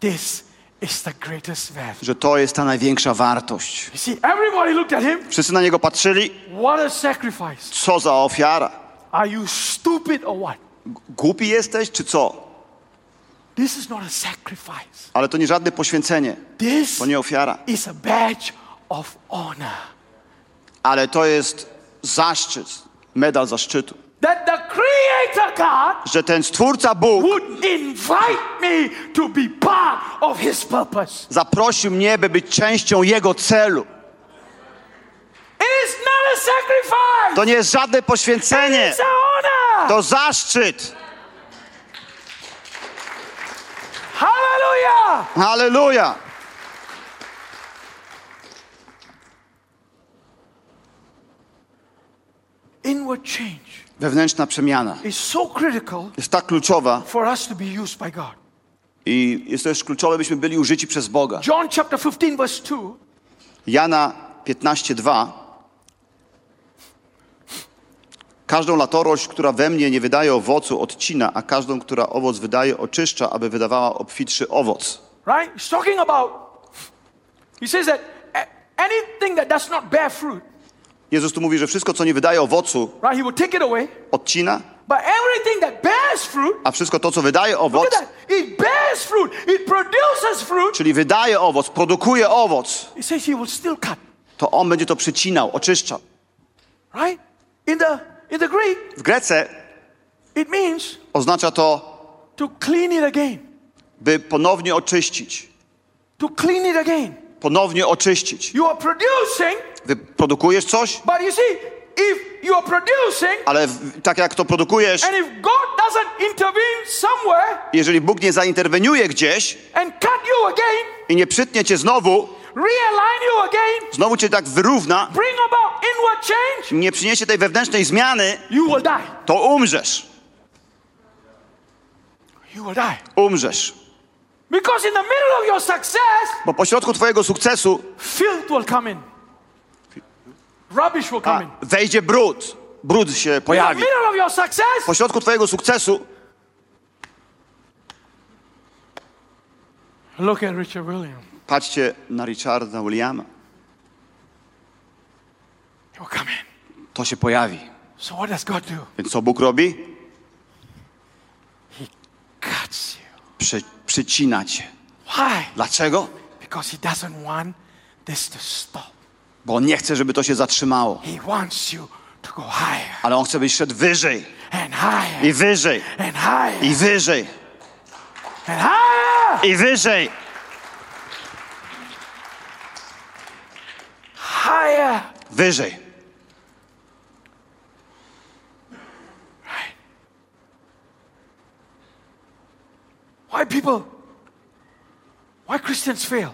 this że to jest ta największa wartość. Wszyscy na niego patrzyli, What a sacrifice. co za ofiara. Are you stupid or what? Głupi jesteś, czy co? This is not a sacrifice. Ale to nie żadne poświęcenie, This to nie ofiara. is a badge of honor. Ale to jest zaszczyt, medal zaszczytu. That the Creator God Że ten Stwórca Bóg would invite me to be part of His purpose. zaprosił mnie, by być częścią Jego celu. It is not a sacrifice. To nie jest żadne poświęcenie, a honor. to zaszczyt. Hallelujah. Halleluja! Inward change Wewnętrzna przemiana jest tak kluczowa for us to be used by God. i jest też kluczowe, byśmy byli użyci przez Boga. John chapter 15, verse 2. Jana 15:2 Każdą latorość, która we mnie nie wydaje owocu, odcina, a każdą, która owoc wydaje, oczyszcza, aby wydawała obfitszy owoc. Right? He's talking about, he says that anything that does not bear fruit, Jezus tu mówi, że wszystko, co nie wydaje owocu, right, he will take it away. odcina, But everything that bears fruit, a wszystko to, co wydaje owoc. It bears fruit. It produces fruit. czyli wydaje owoc, produkuje owoc, He says he will still cut. to On będzie to przycinał, oczyszczał. Right? In the in the Greek, W Grece it means oznacza to, to clean it again. by ponownie oczyścić. To clean it again. Ponownie oczyścić. You are producing, Wyprodukujesz coś, but you see, if you are producing ale w, tak jak to produkujesz, and if God doesn't intervene somewhere jeżeli Bóg nie zainterweniuje gdzieś and cut you again, i nie przytnie cię znowu, realign you again, znowu cię tak wyrówna, bring about inward change, nie przyniesie tej wewnętrznej zmiany, you will die. to umrzesz. You will die. Umrzesz. Because in the middle of your success, Bo pośrodku twojego sukcesu filth will come in. Rubbish will come in. wejdzie brud. Brud się In the pojawi. middle of your success, Pośrodku twojego sukcesu look at Richard William. patrzcie na Richarda Williama. He will come in. To się pojawi. So what does God do? Więc co Bóg robi? Cuts you. Przy, przycina cię. Why? Dlaczego? Because he doesn't want this to stop. Bo On nie chce, żeby to się zatrzymało. He wants you to go higher Ale On chce, byś szedł wyżej and higher i wyżej and higher i wyżej and higher. i wyżej. Higher. Wyżej. Why people? Why Christians fail?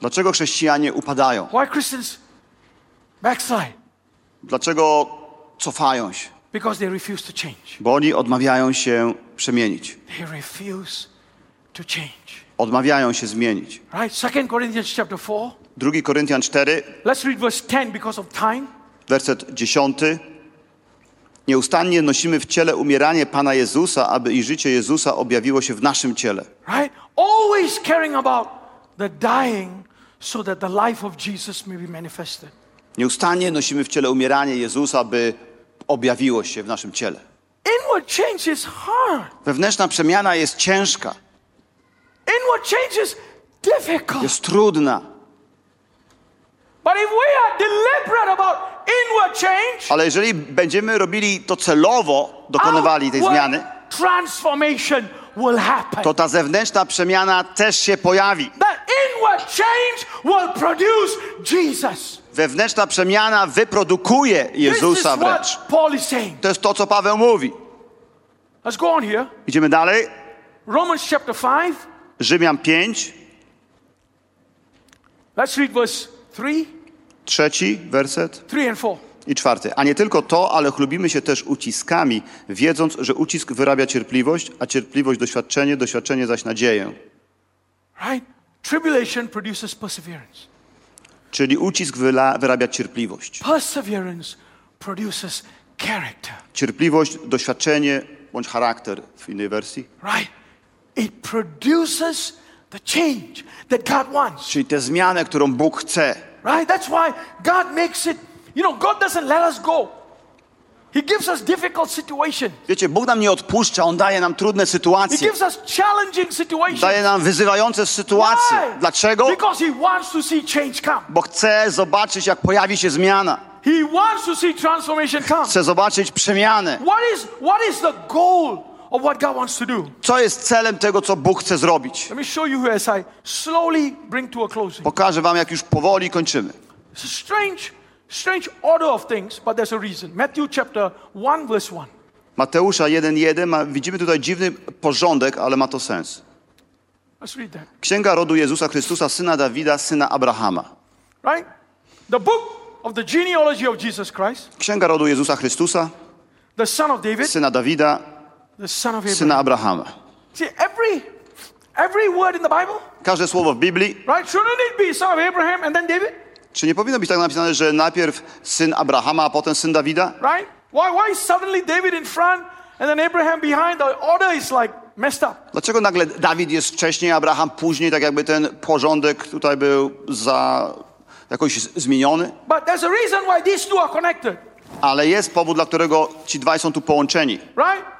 Dlaczego chrześcijanie upadają? Why Christians backslide? Dlaczego cofają się? Because they refuse to change. Bo oni odmawiają się przemienić. They refuse to change. Odmawiają się zmienić. Right? Second Corinthians chapter 4. 2 Koryntian 4, Let's read verse 10 because of time. werset 10. Nieustannie nosimy w ciele umieranie Pana Jezusa, aby i życie Jezusa objawiło się w naszym ciele. Right? Always caring about the dying so that the life of Jesus may be manifested. Nieustannie nosimy w ciele umieranie Jezusa, by objawiło się w naszym ciele. Inward change is hard. Wewnętrzna przemiana jest ciężka, Inward change is difficult. jest trudna, But if we are deliberate about inward change, ale jeżeli będziemy robili to celowo, dokonywali tej zmiany, transformation will happen. to ta zewnętrzna przemiana też się pojawi. That inward change will produce Jesus. Wewnętrzna przemiana wyprodukuje This is Jezusa wręcz. what Paul is saying. To jest to, co Paweł mówi. Let's go on here. Idziemy dalej. Romans chapter 5. Rzymian 5, Let's read verse 3, trzeci werset 3 and 4. i czwarty. A nie tylko to, ale chlubimy się też uciskami, wiedząc, że ucisk wyrabia cierpliwość, a cierpliwość doświadczenie, doświadczenie zaś nadzieję. Right? Tribulation produces perseverance. Czyli ucisk wyla, wyrabia cierpliwość. Perseverance produces character. Cierpliwość, doświadczenie bądź charakter w innej wersji. Right? It produces the change that God wants. Czyli tę zmianę, którą Bóg chce. Right? That's why God makes it, you know, God doesn't let us go. He gives us difficult situations. Wiecie, Bóg nam nie odpuszcza, On daje nam trudne He sytuacje. gives us challenging situations. Daje nam wyzywające sytuacje. Why? Dlaczego? Because He wants to see change come. Bo chce zobaczyć, jak pojawi się zmiana. He wants to see transformation come. Chce zobaczyć przemianę. What is, what is the goal of what God wants to do? Co jest celem tego, co Bóg chce zrobić? Let me show you as I slowly bring to a closing. Pokażę wam, jak już powoli kończymy. It's a strange, strange order of things, but there's a reason. Matthew chapter 1, verse 1. Mateusza 1.1, ma- widzimy tutaj dziwny porządek, ale ma to sens. Let's read that. Księga rodu Jezusa Chrystusa, syna Dawida, syna Abrahama. Right? The book of the genealogy of Jesus Christ, Księga rodu Jezusa Chrystusa, the son of David, syna Dawida, syna Abraham. Abrahama. See, every, every word in the Bible, Każde słowo w Biblii, right? Shouldn't it be son of Abraham and then David? czy nie powinno być tak napisane, że najpierw syn Abrahama, a potem syn Dawida? Right? Why, why suddenly David in front and then Abraham behind? The order is like messed up. Dlaczego nagle Dawid jest wcześniej, Abraham później, tak jakby ten porządek tutaj był za jakoś zmieniony? But there's a reason why these two are connected, Ale jest powód, dla którego ci dwaj są tu połączeni. right?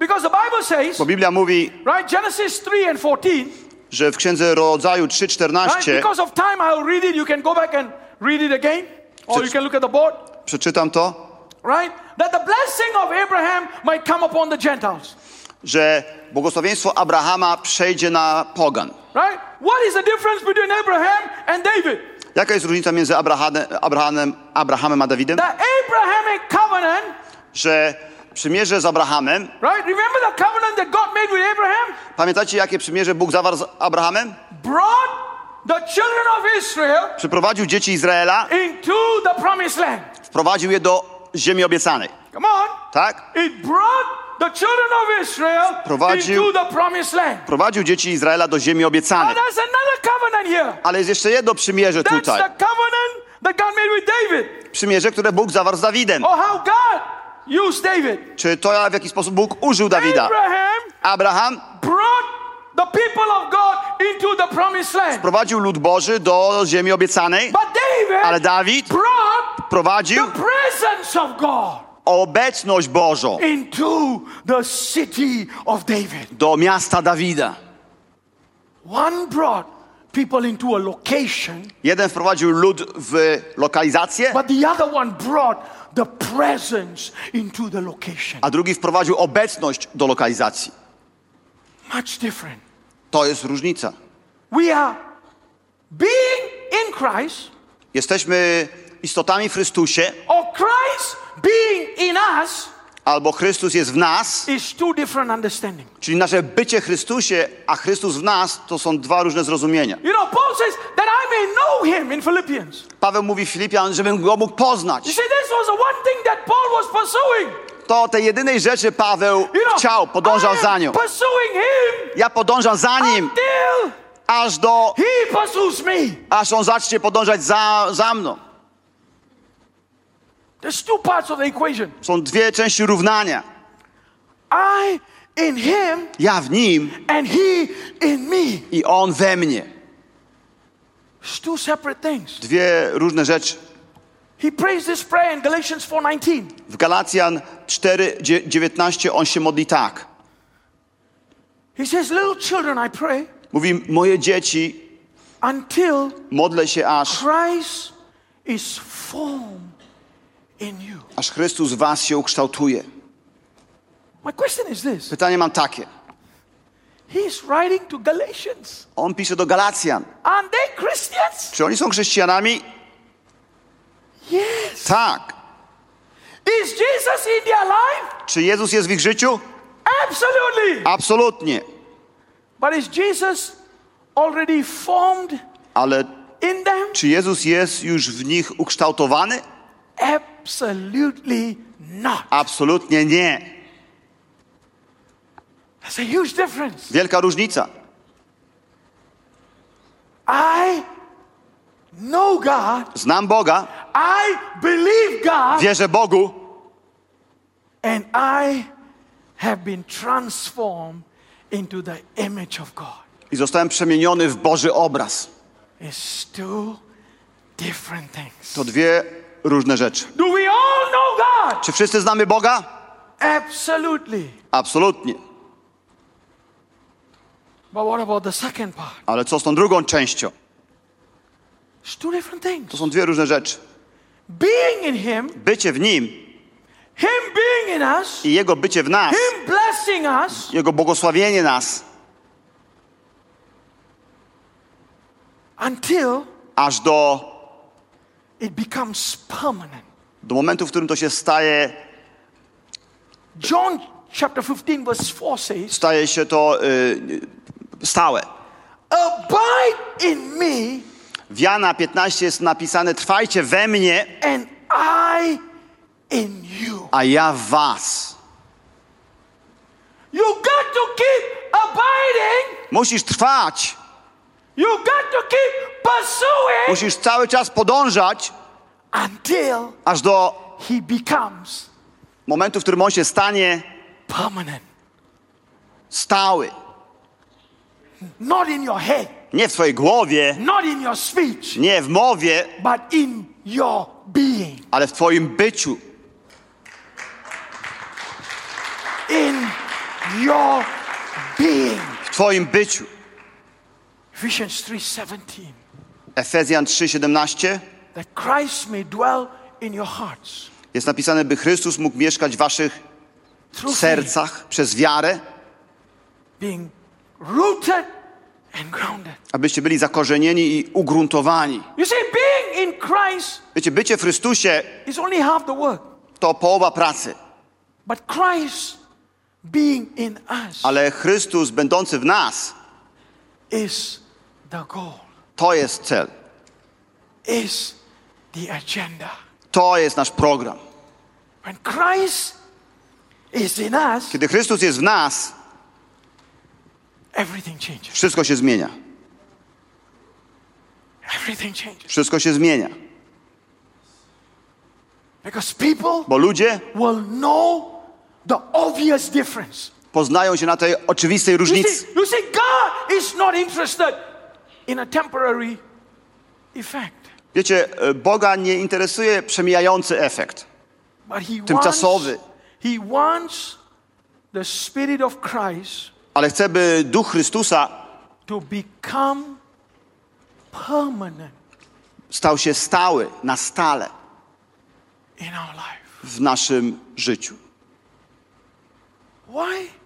Because the Bible says, Bo Biblia mówi, right, Genesis 3 and 14, że w Księdze Rodzaju right? 3.14, Because of time, I'll read it. You can go back and read it again, or you can look at the board, przeczytam to, right? That the blessing of Abraham might come upon the Gentiles, że błogosławieństwo Abrahama przejdzie na pogan. right? What is the difference between Abraham and David? Jaka jest różnica między Abrahamem, Abrahamem, Abrahamem a Dawidem? The Abrahamic covenant, Że przymierze z Abrahamem, right? Remember the covenant that God made with Abraham? pamiętacie jakie przymierze Bóg zawarł z Abrahamem? Brought the children of Israel Przyprowadził dzieci Izraela, into the promised land. wprowadził je do ziemi obiecanej. Come on. Tak? It brought the children of Israel Prowadził- into the promised land. prowadził dzieci Izraela do ziemi obiecanej. there's another covenant here. Ale jest jeszcze jedno przymierze That's tutaj. the covenant that God made with David. Przymierze, które Bóg zawarł z Dawidem. Or how God used David. Czy to w jaki sposób Bóg użył Dawida? Abraham Abraham brought the people of God into the promised land. prowadził lud Boży do ziemi obiecanej, But David ale Dawid brought prowadził the presence of God obecność Bożą into the city of David. do miasta Dawida. One brought people into a location, Jeden wprowadził lud w lokalizację, but the other one brought the presence into the location. a drugi wprowadził obecność do lokalizacji. Much different. To jest różnica. We are being in Christ, Jesteśmy istotami w Chrystusie, or Christ being in us albo Chrystus jest w nas, czyli nasze bycie Chrystusie, a Chrystus w nas, to są dwa różne zrozumienia. You know, Paul says that I may know him in Philippians. Paweł mówi Filipian, żebym go mógł poznać. You see, this was the one thing that Paul was pursuing. To tej jedynej rzeczy Paweł You know, chciał, podążał za nią. pursuing him Ja podążam za nim, aż do, he pursues me. aż on zacznie podążać za, za mną. There's two parts of the equation. Są dwie części równania. I in him Ja w nim and he in me. i on we mnie. It's two separate things. Dwie różne rzeczy. He prays this prayer in Galatians 4:19. W Galacjan 4:19 on się modli tak. He says, "Little children, I pray Mówi, moje dzieci, until modlę się aż, Christ is formed in you." Aż Chrystus w was się ukształtuje. Pytanie mam takie. On pisze do Galacjan. Czy oni są chrześcijanami? Yes. Tak. Czy Jezus jest w ich życiu? Absolutely. Absolutnie. But is Jesus already formed Ale czy Jezus jest już w nich ukształtowany? Absolutely not. Absolutnie nie. That's a huge difference. Wielka różnica. I know God. Znam Boga, I believe God. wierzę Bogu And I have been transformed into the image of God. i zostałem przemieniony w Boży obraz. It's two different things. To dwie różne rzeczy. Czy wszyscy znamy Boga? Absolutely. Absolutnie. But what about the second part? Ale co z tą drugą częścią? Two different things. To są dwie różne rzeczy. Being in Him, Bycie w Nim Him being in us, i Jego bycie w nas, Him blessing us, Jego błogosławienie nas, until aż do, it becomes permanent. do momentu, w którym to się staje, John chapter 15, verse 4 says, staje się to y, stałe. Abide in me, W Jana 15 jest napisane, trwajcie we mnie, and I in you. a ja w was. You got to keep abiding. Musisz trwać, You got to keep pursuing musisz cały czas podążać, until aż do He becomes momentu, w którym on się stanie permanent. stały. Not in your head, Nie w twojej głowie, not in your speech, nie w mowie, but in your being. ale w twoim byciu. In your being. W twoim byciu. Ephesians 3:17. Efezjan 3:17 That Christ may dwell in your hearts jest napisane, by Chrystus mógł mieszkać w waszych sercach przez wiarę, being rooted and grounded. abyście byli zakorzenieni i ugruntowani. You see, being in Christ Wiecie, bycie w Chrystusie is only half the work, to połowa pracy, but Christ being in us ale Chrystus będący w nas is to jest cel. is the agenda. To jest nasz program. When Christ is in us, Kiedy Chrystus jest w nas, everything changes. wszystko się zmienia. Everything changes. Wszystko się zmienia. Because people Bo ludzie will know the obvious difference. poznają się na tej oczywistej różnicy. In a temporary effect, Wiecie, e, Boga nie interesuje przemijający efekt. but He wants, Tymczasowy. He wants the Spirit of Christ Ale chce, by Duch Chrystusa to become permanent stał się stały, na stale w naszym życiu. Why?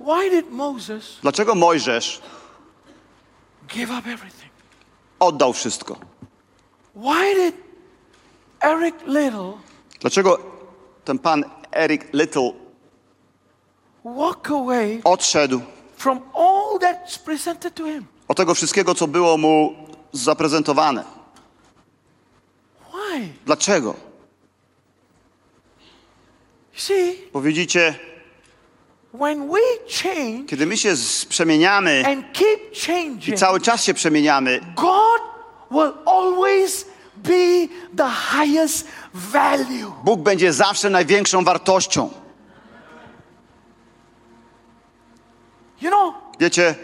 Why did Moses Dlaczego Mojżesz give up everything? oddał wszystko? Why did Eric Little Dlaczego ten pan Eric Little walk away odszedł from all that's presented to him? od tego wszystkiego, co było mu zaprezentowane? Why? Dlaczego? You see, Bo widzicie, kiedy my się przemieniamy and keep i cały czas się przemieniamy, God will always be the highest value. Bóg będzie zawsze największą wartością. You know, Wiecie,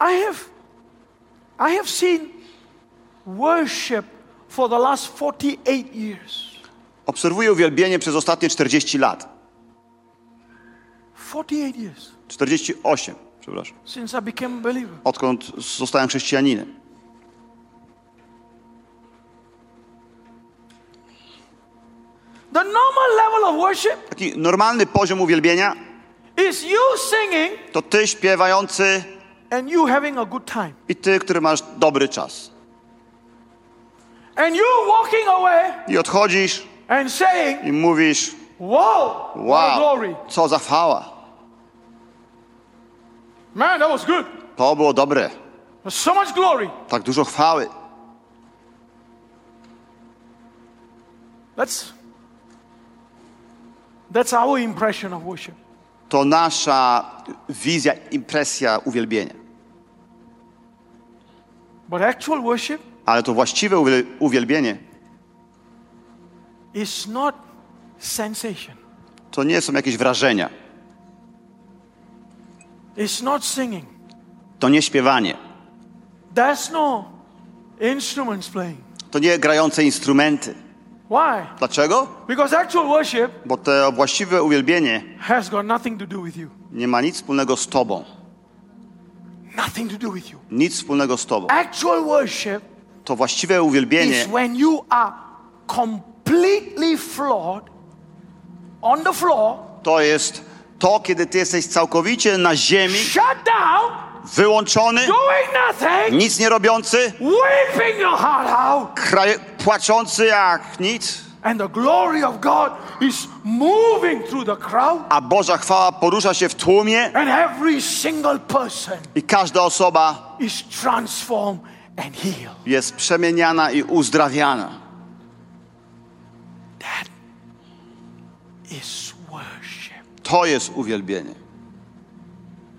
I have I have seen worship for the last 48 years. Obserwuję uwielbienie przez ostatnie 40 lat. 48 years 48, przepraszam. since I became a believer. Odkąd zostałem chrześcijaninem. The normal level of worship Taki normalny poziom uwielbienia is you singing to ty śpiewający and you having a good time. i ty, który masz dobry czas. And you walking away I odchodzisz and saying, i mówisz, what a wow, glory. co za chwała. Man, that was good. To było dobre. So much glory. Tak dużo chwały. That's that's our impression of worship. To nasza wizja, impresja uwielbienia. But actual worship Ale to właściwe uwiel- uwielbienie is not sensation. to nie są jakieś wrażenia. It's not singing. To nie śpiewanie. There's no instruments playing. To nie grające instrumenty. Why? Dlaczego? Because actual worship Bo to właściwe uwielbienie has got nothing to do with you. nie ma nic wspólnego z Tobą. Nothing to do with you. Nic wspólnego z Tobą. Actual worship To właściwe uwielbienie is when you are completely flawed on the floor, to jest to, kiedy Ty jesteś całkowicie na ziemi, shut down, wyłączony, doing nothing, nic nie robiący, weeping your heart out, kraj- płaczący jak nic, and the glory of God is moving through the crowd, a Boża chwała porusza się w tłumie and every single person i każda osoba is transformed and healed. jest przemieniana i uzdrawiana. To jest uwielbienie,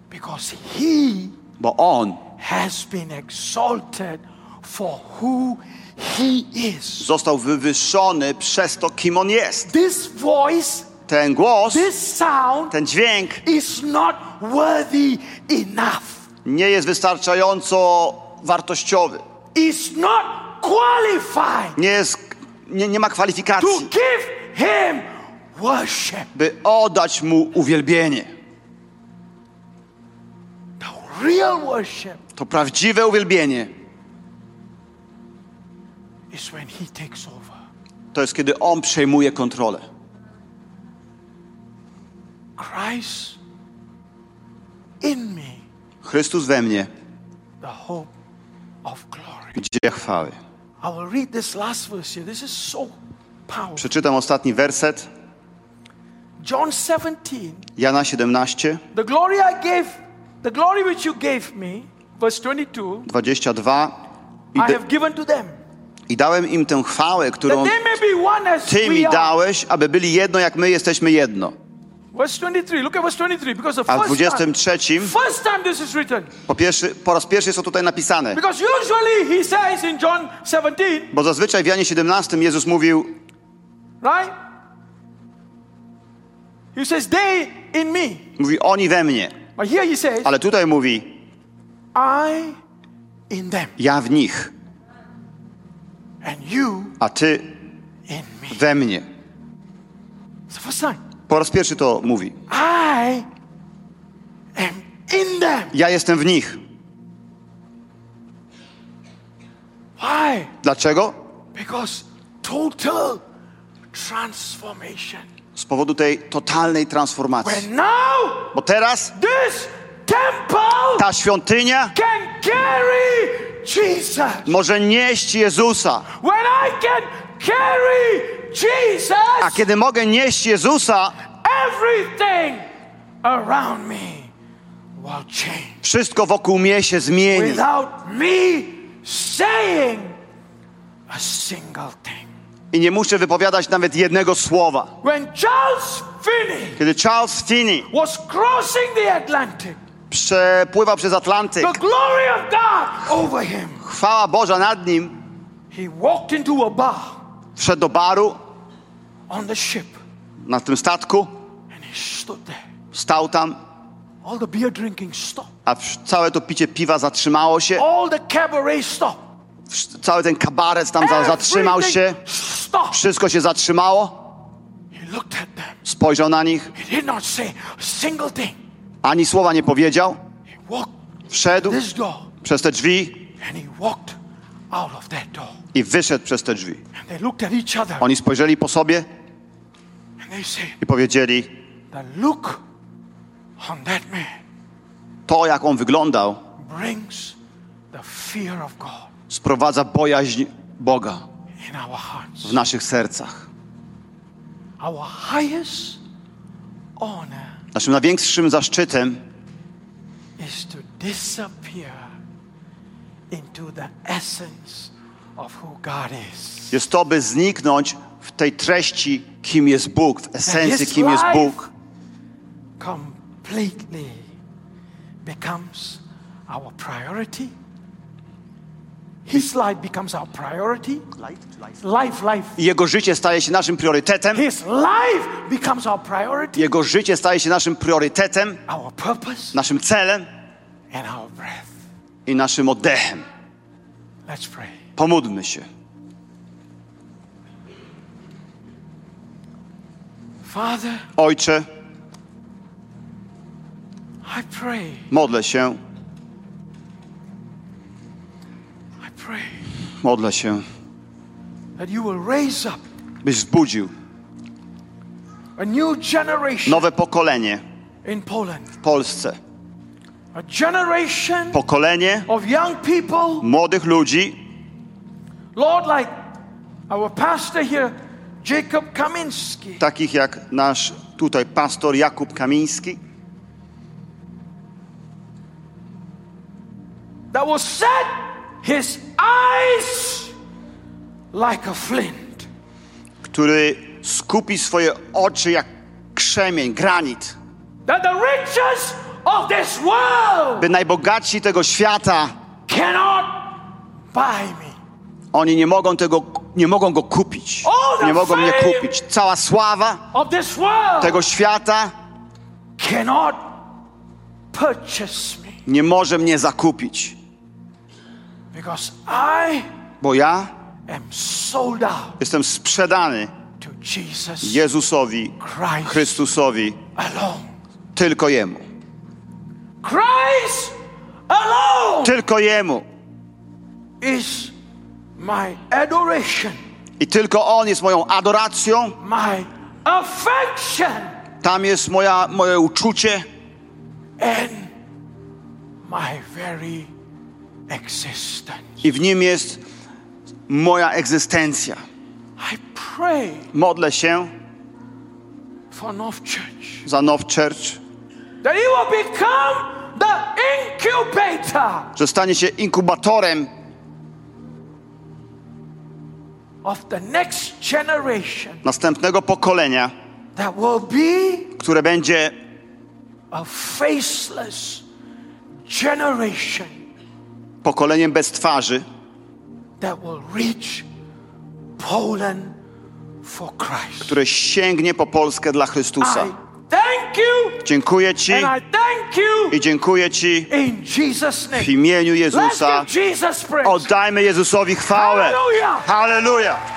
because He bo On has been exalted for who He is. został wywyższony przez to, kim On jest. This voice, Ten głos, this sound ten dźwięk is not worthy enough, nie jest wystarczająco wartościowy. is not qualified Nie, jest, nie, nie ma to kwalifikacji, give Him. By oddać Mu uwielbienie. The real worship To prawdziwe uwielbienie is when He takes over. to jest, kiedy On przejmuje kontrolę. Christ in me, Chrystus we mnie, the hope of glory. gdzie chwały. Przeczytam ostatni werset, John 17. Jana 17, The glory I gave, the glory which you gave me, verse 22, 22. I, have given to them, I dałem im tę chwałę, którą Ty mi dałeś, aby byli jedno, jak my jesteśmy jedno. Verse 23. Look at verse 23. Because the A w first time, 23 first time this is written. po, pierwszy, po raz pierwszy jest to tutaj napisane. Because usually he says in John 17, Bo zazwyczaj w Janie 17 Jezus mówił, right? He says, they in me. mówi oni we mnie. But here he says, Ale tutaj mówi, I in them. ja w nich, And you a ty in me. we mnie. It's the first time. Po raz pierwszy to mówi. I am in them. Ja jestem w nich. Why? Dlaczego? Because total transformation. Z powodu tej totalnej transformacji. Bo teraz ta świątynia może nieść Jezusa. A kiedy mogę nieść Jezusa, wszystko wokół mnie się zmieni. without me saying a single thing. I nie muszę wypowiadać nawet jednego słowa. When Charles Finney Kiedy Charles Finney was crossing the Atlantic, przepływał przez Atlantyk, the glory of God over him, chwała Boża nad nim, he walked into a bar wszedł do baru on the ship na tym statku, and he stood there. stał tam, All the beer drinking stopped. a całe to picie piwa zatrzymało się, All the cabaret stopped. Cały ten kabaret tam za- zatrzymał się, wszystko się zatrzymało, spojrzał na nich, ani słowa nie powiedział, wszedł przez te drzwi. I wyszedł przez te drzwi. Oni spojrzeli po sobie i powiedzieli, to jak on wyglądał, brings the fear of God sprowadza bojaźń Boga w naszych sercach. Naszym największym zaszczytem jest to, by zniknąć w tej treści, kim jest Bóg, w esencji, kim jest Bóg. completely becomes our priority. His life becomes our priority. Life, life. Jego życie staje się naszym priorytetem. His life becomes our priority, Jego życie staje się naszym priorytetem, our purpose, naszym celem and our breath. i naszym oddechem. Let's pray. Pomódlmy się. Father, Ojcze, I pray, modlę się, I pray modlę się, byś generation nowe pokolenie w Polsce. Pokolenie młodych ludzi, takich jak nasz tutaj pastor Jakub Kamiński, that will set his eyes like a flint, który skupi swoje oczy jak krzemień, granit, that the riches of this world by najbogatsi tego świata, cannot buy me. oni nie mogą tego, nie mogą go kupić. Nie mogą mnie kupić. Cała sława tego świata cannot purchase me nie może mnie zakupić, because I bo ja am sold out jestem sprzedany to Jesus Jezusowi, Christ Chrystusowi, alone. tylko Jemu. Christ alone Tylko Jemu. is my adoration, I tylko On jest moją adoracją, my affection, tam jest moja, moje uczucie and my very. I w Nim jest moja egzystencja. Modlę się za Now Church, that it will become the incubator że stanie się inkubatorem następnego pokolenia, that will be które będzie a faceless generation pokoleniem bez twarzy, które sięgnie po Polskę dla Chrystusa. Dziękuję Ci. I dziękuję Ci. W imieniu Jezusa. Oddajmy Jezusowi chwałę. Hallelujah.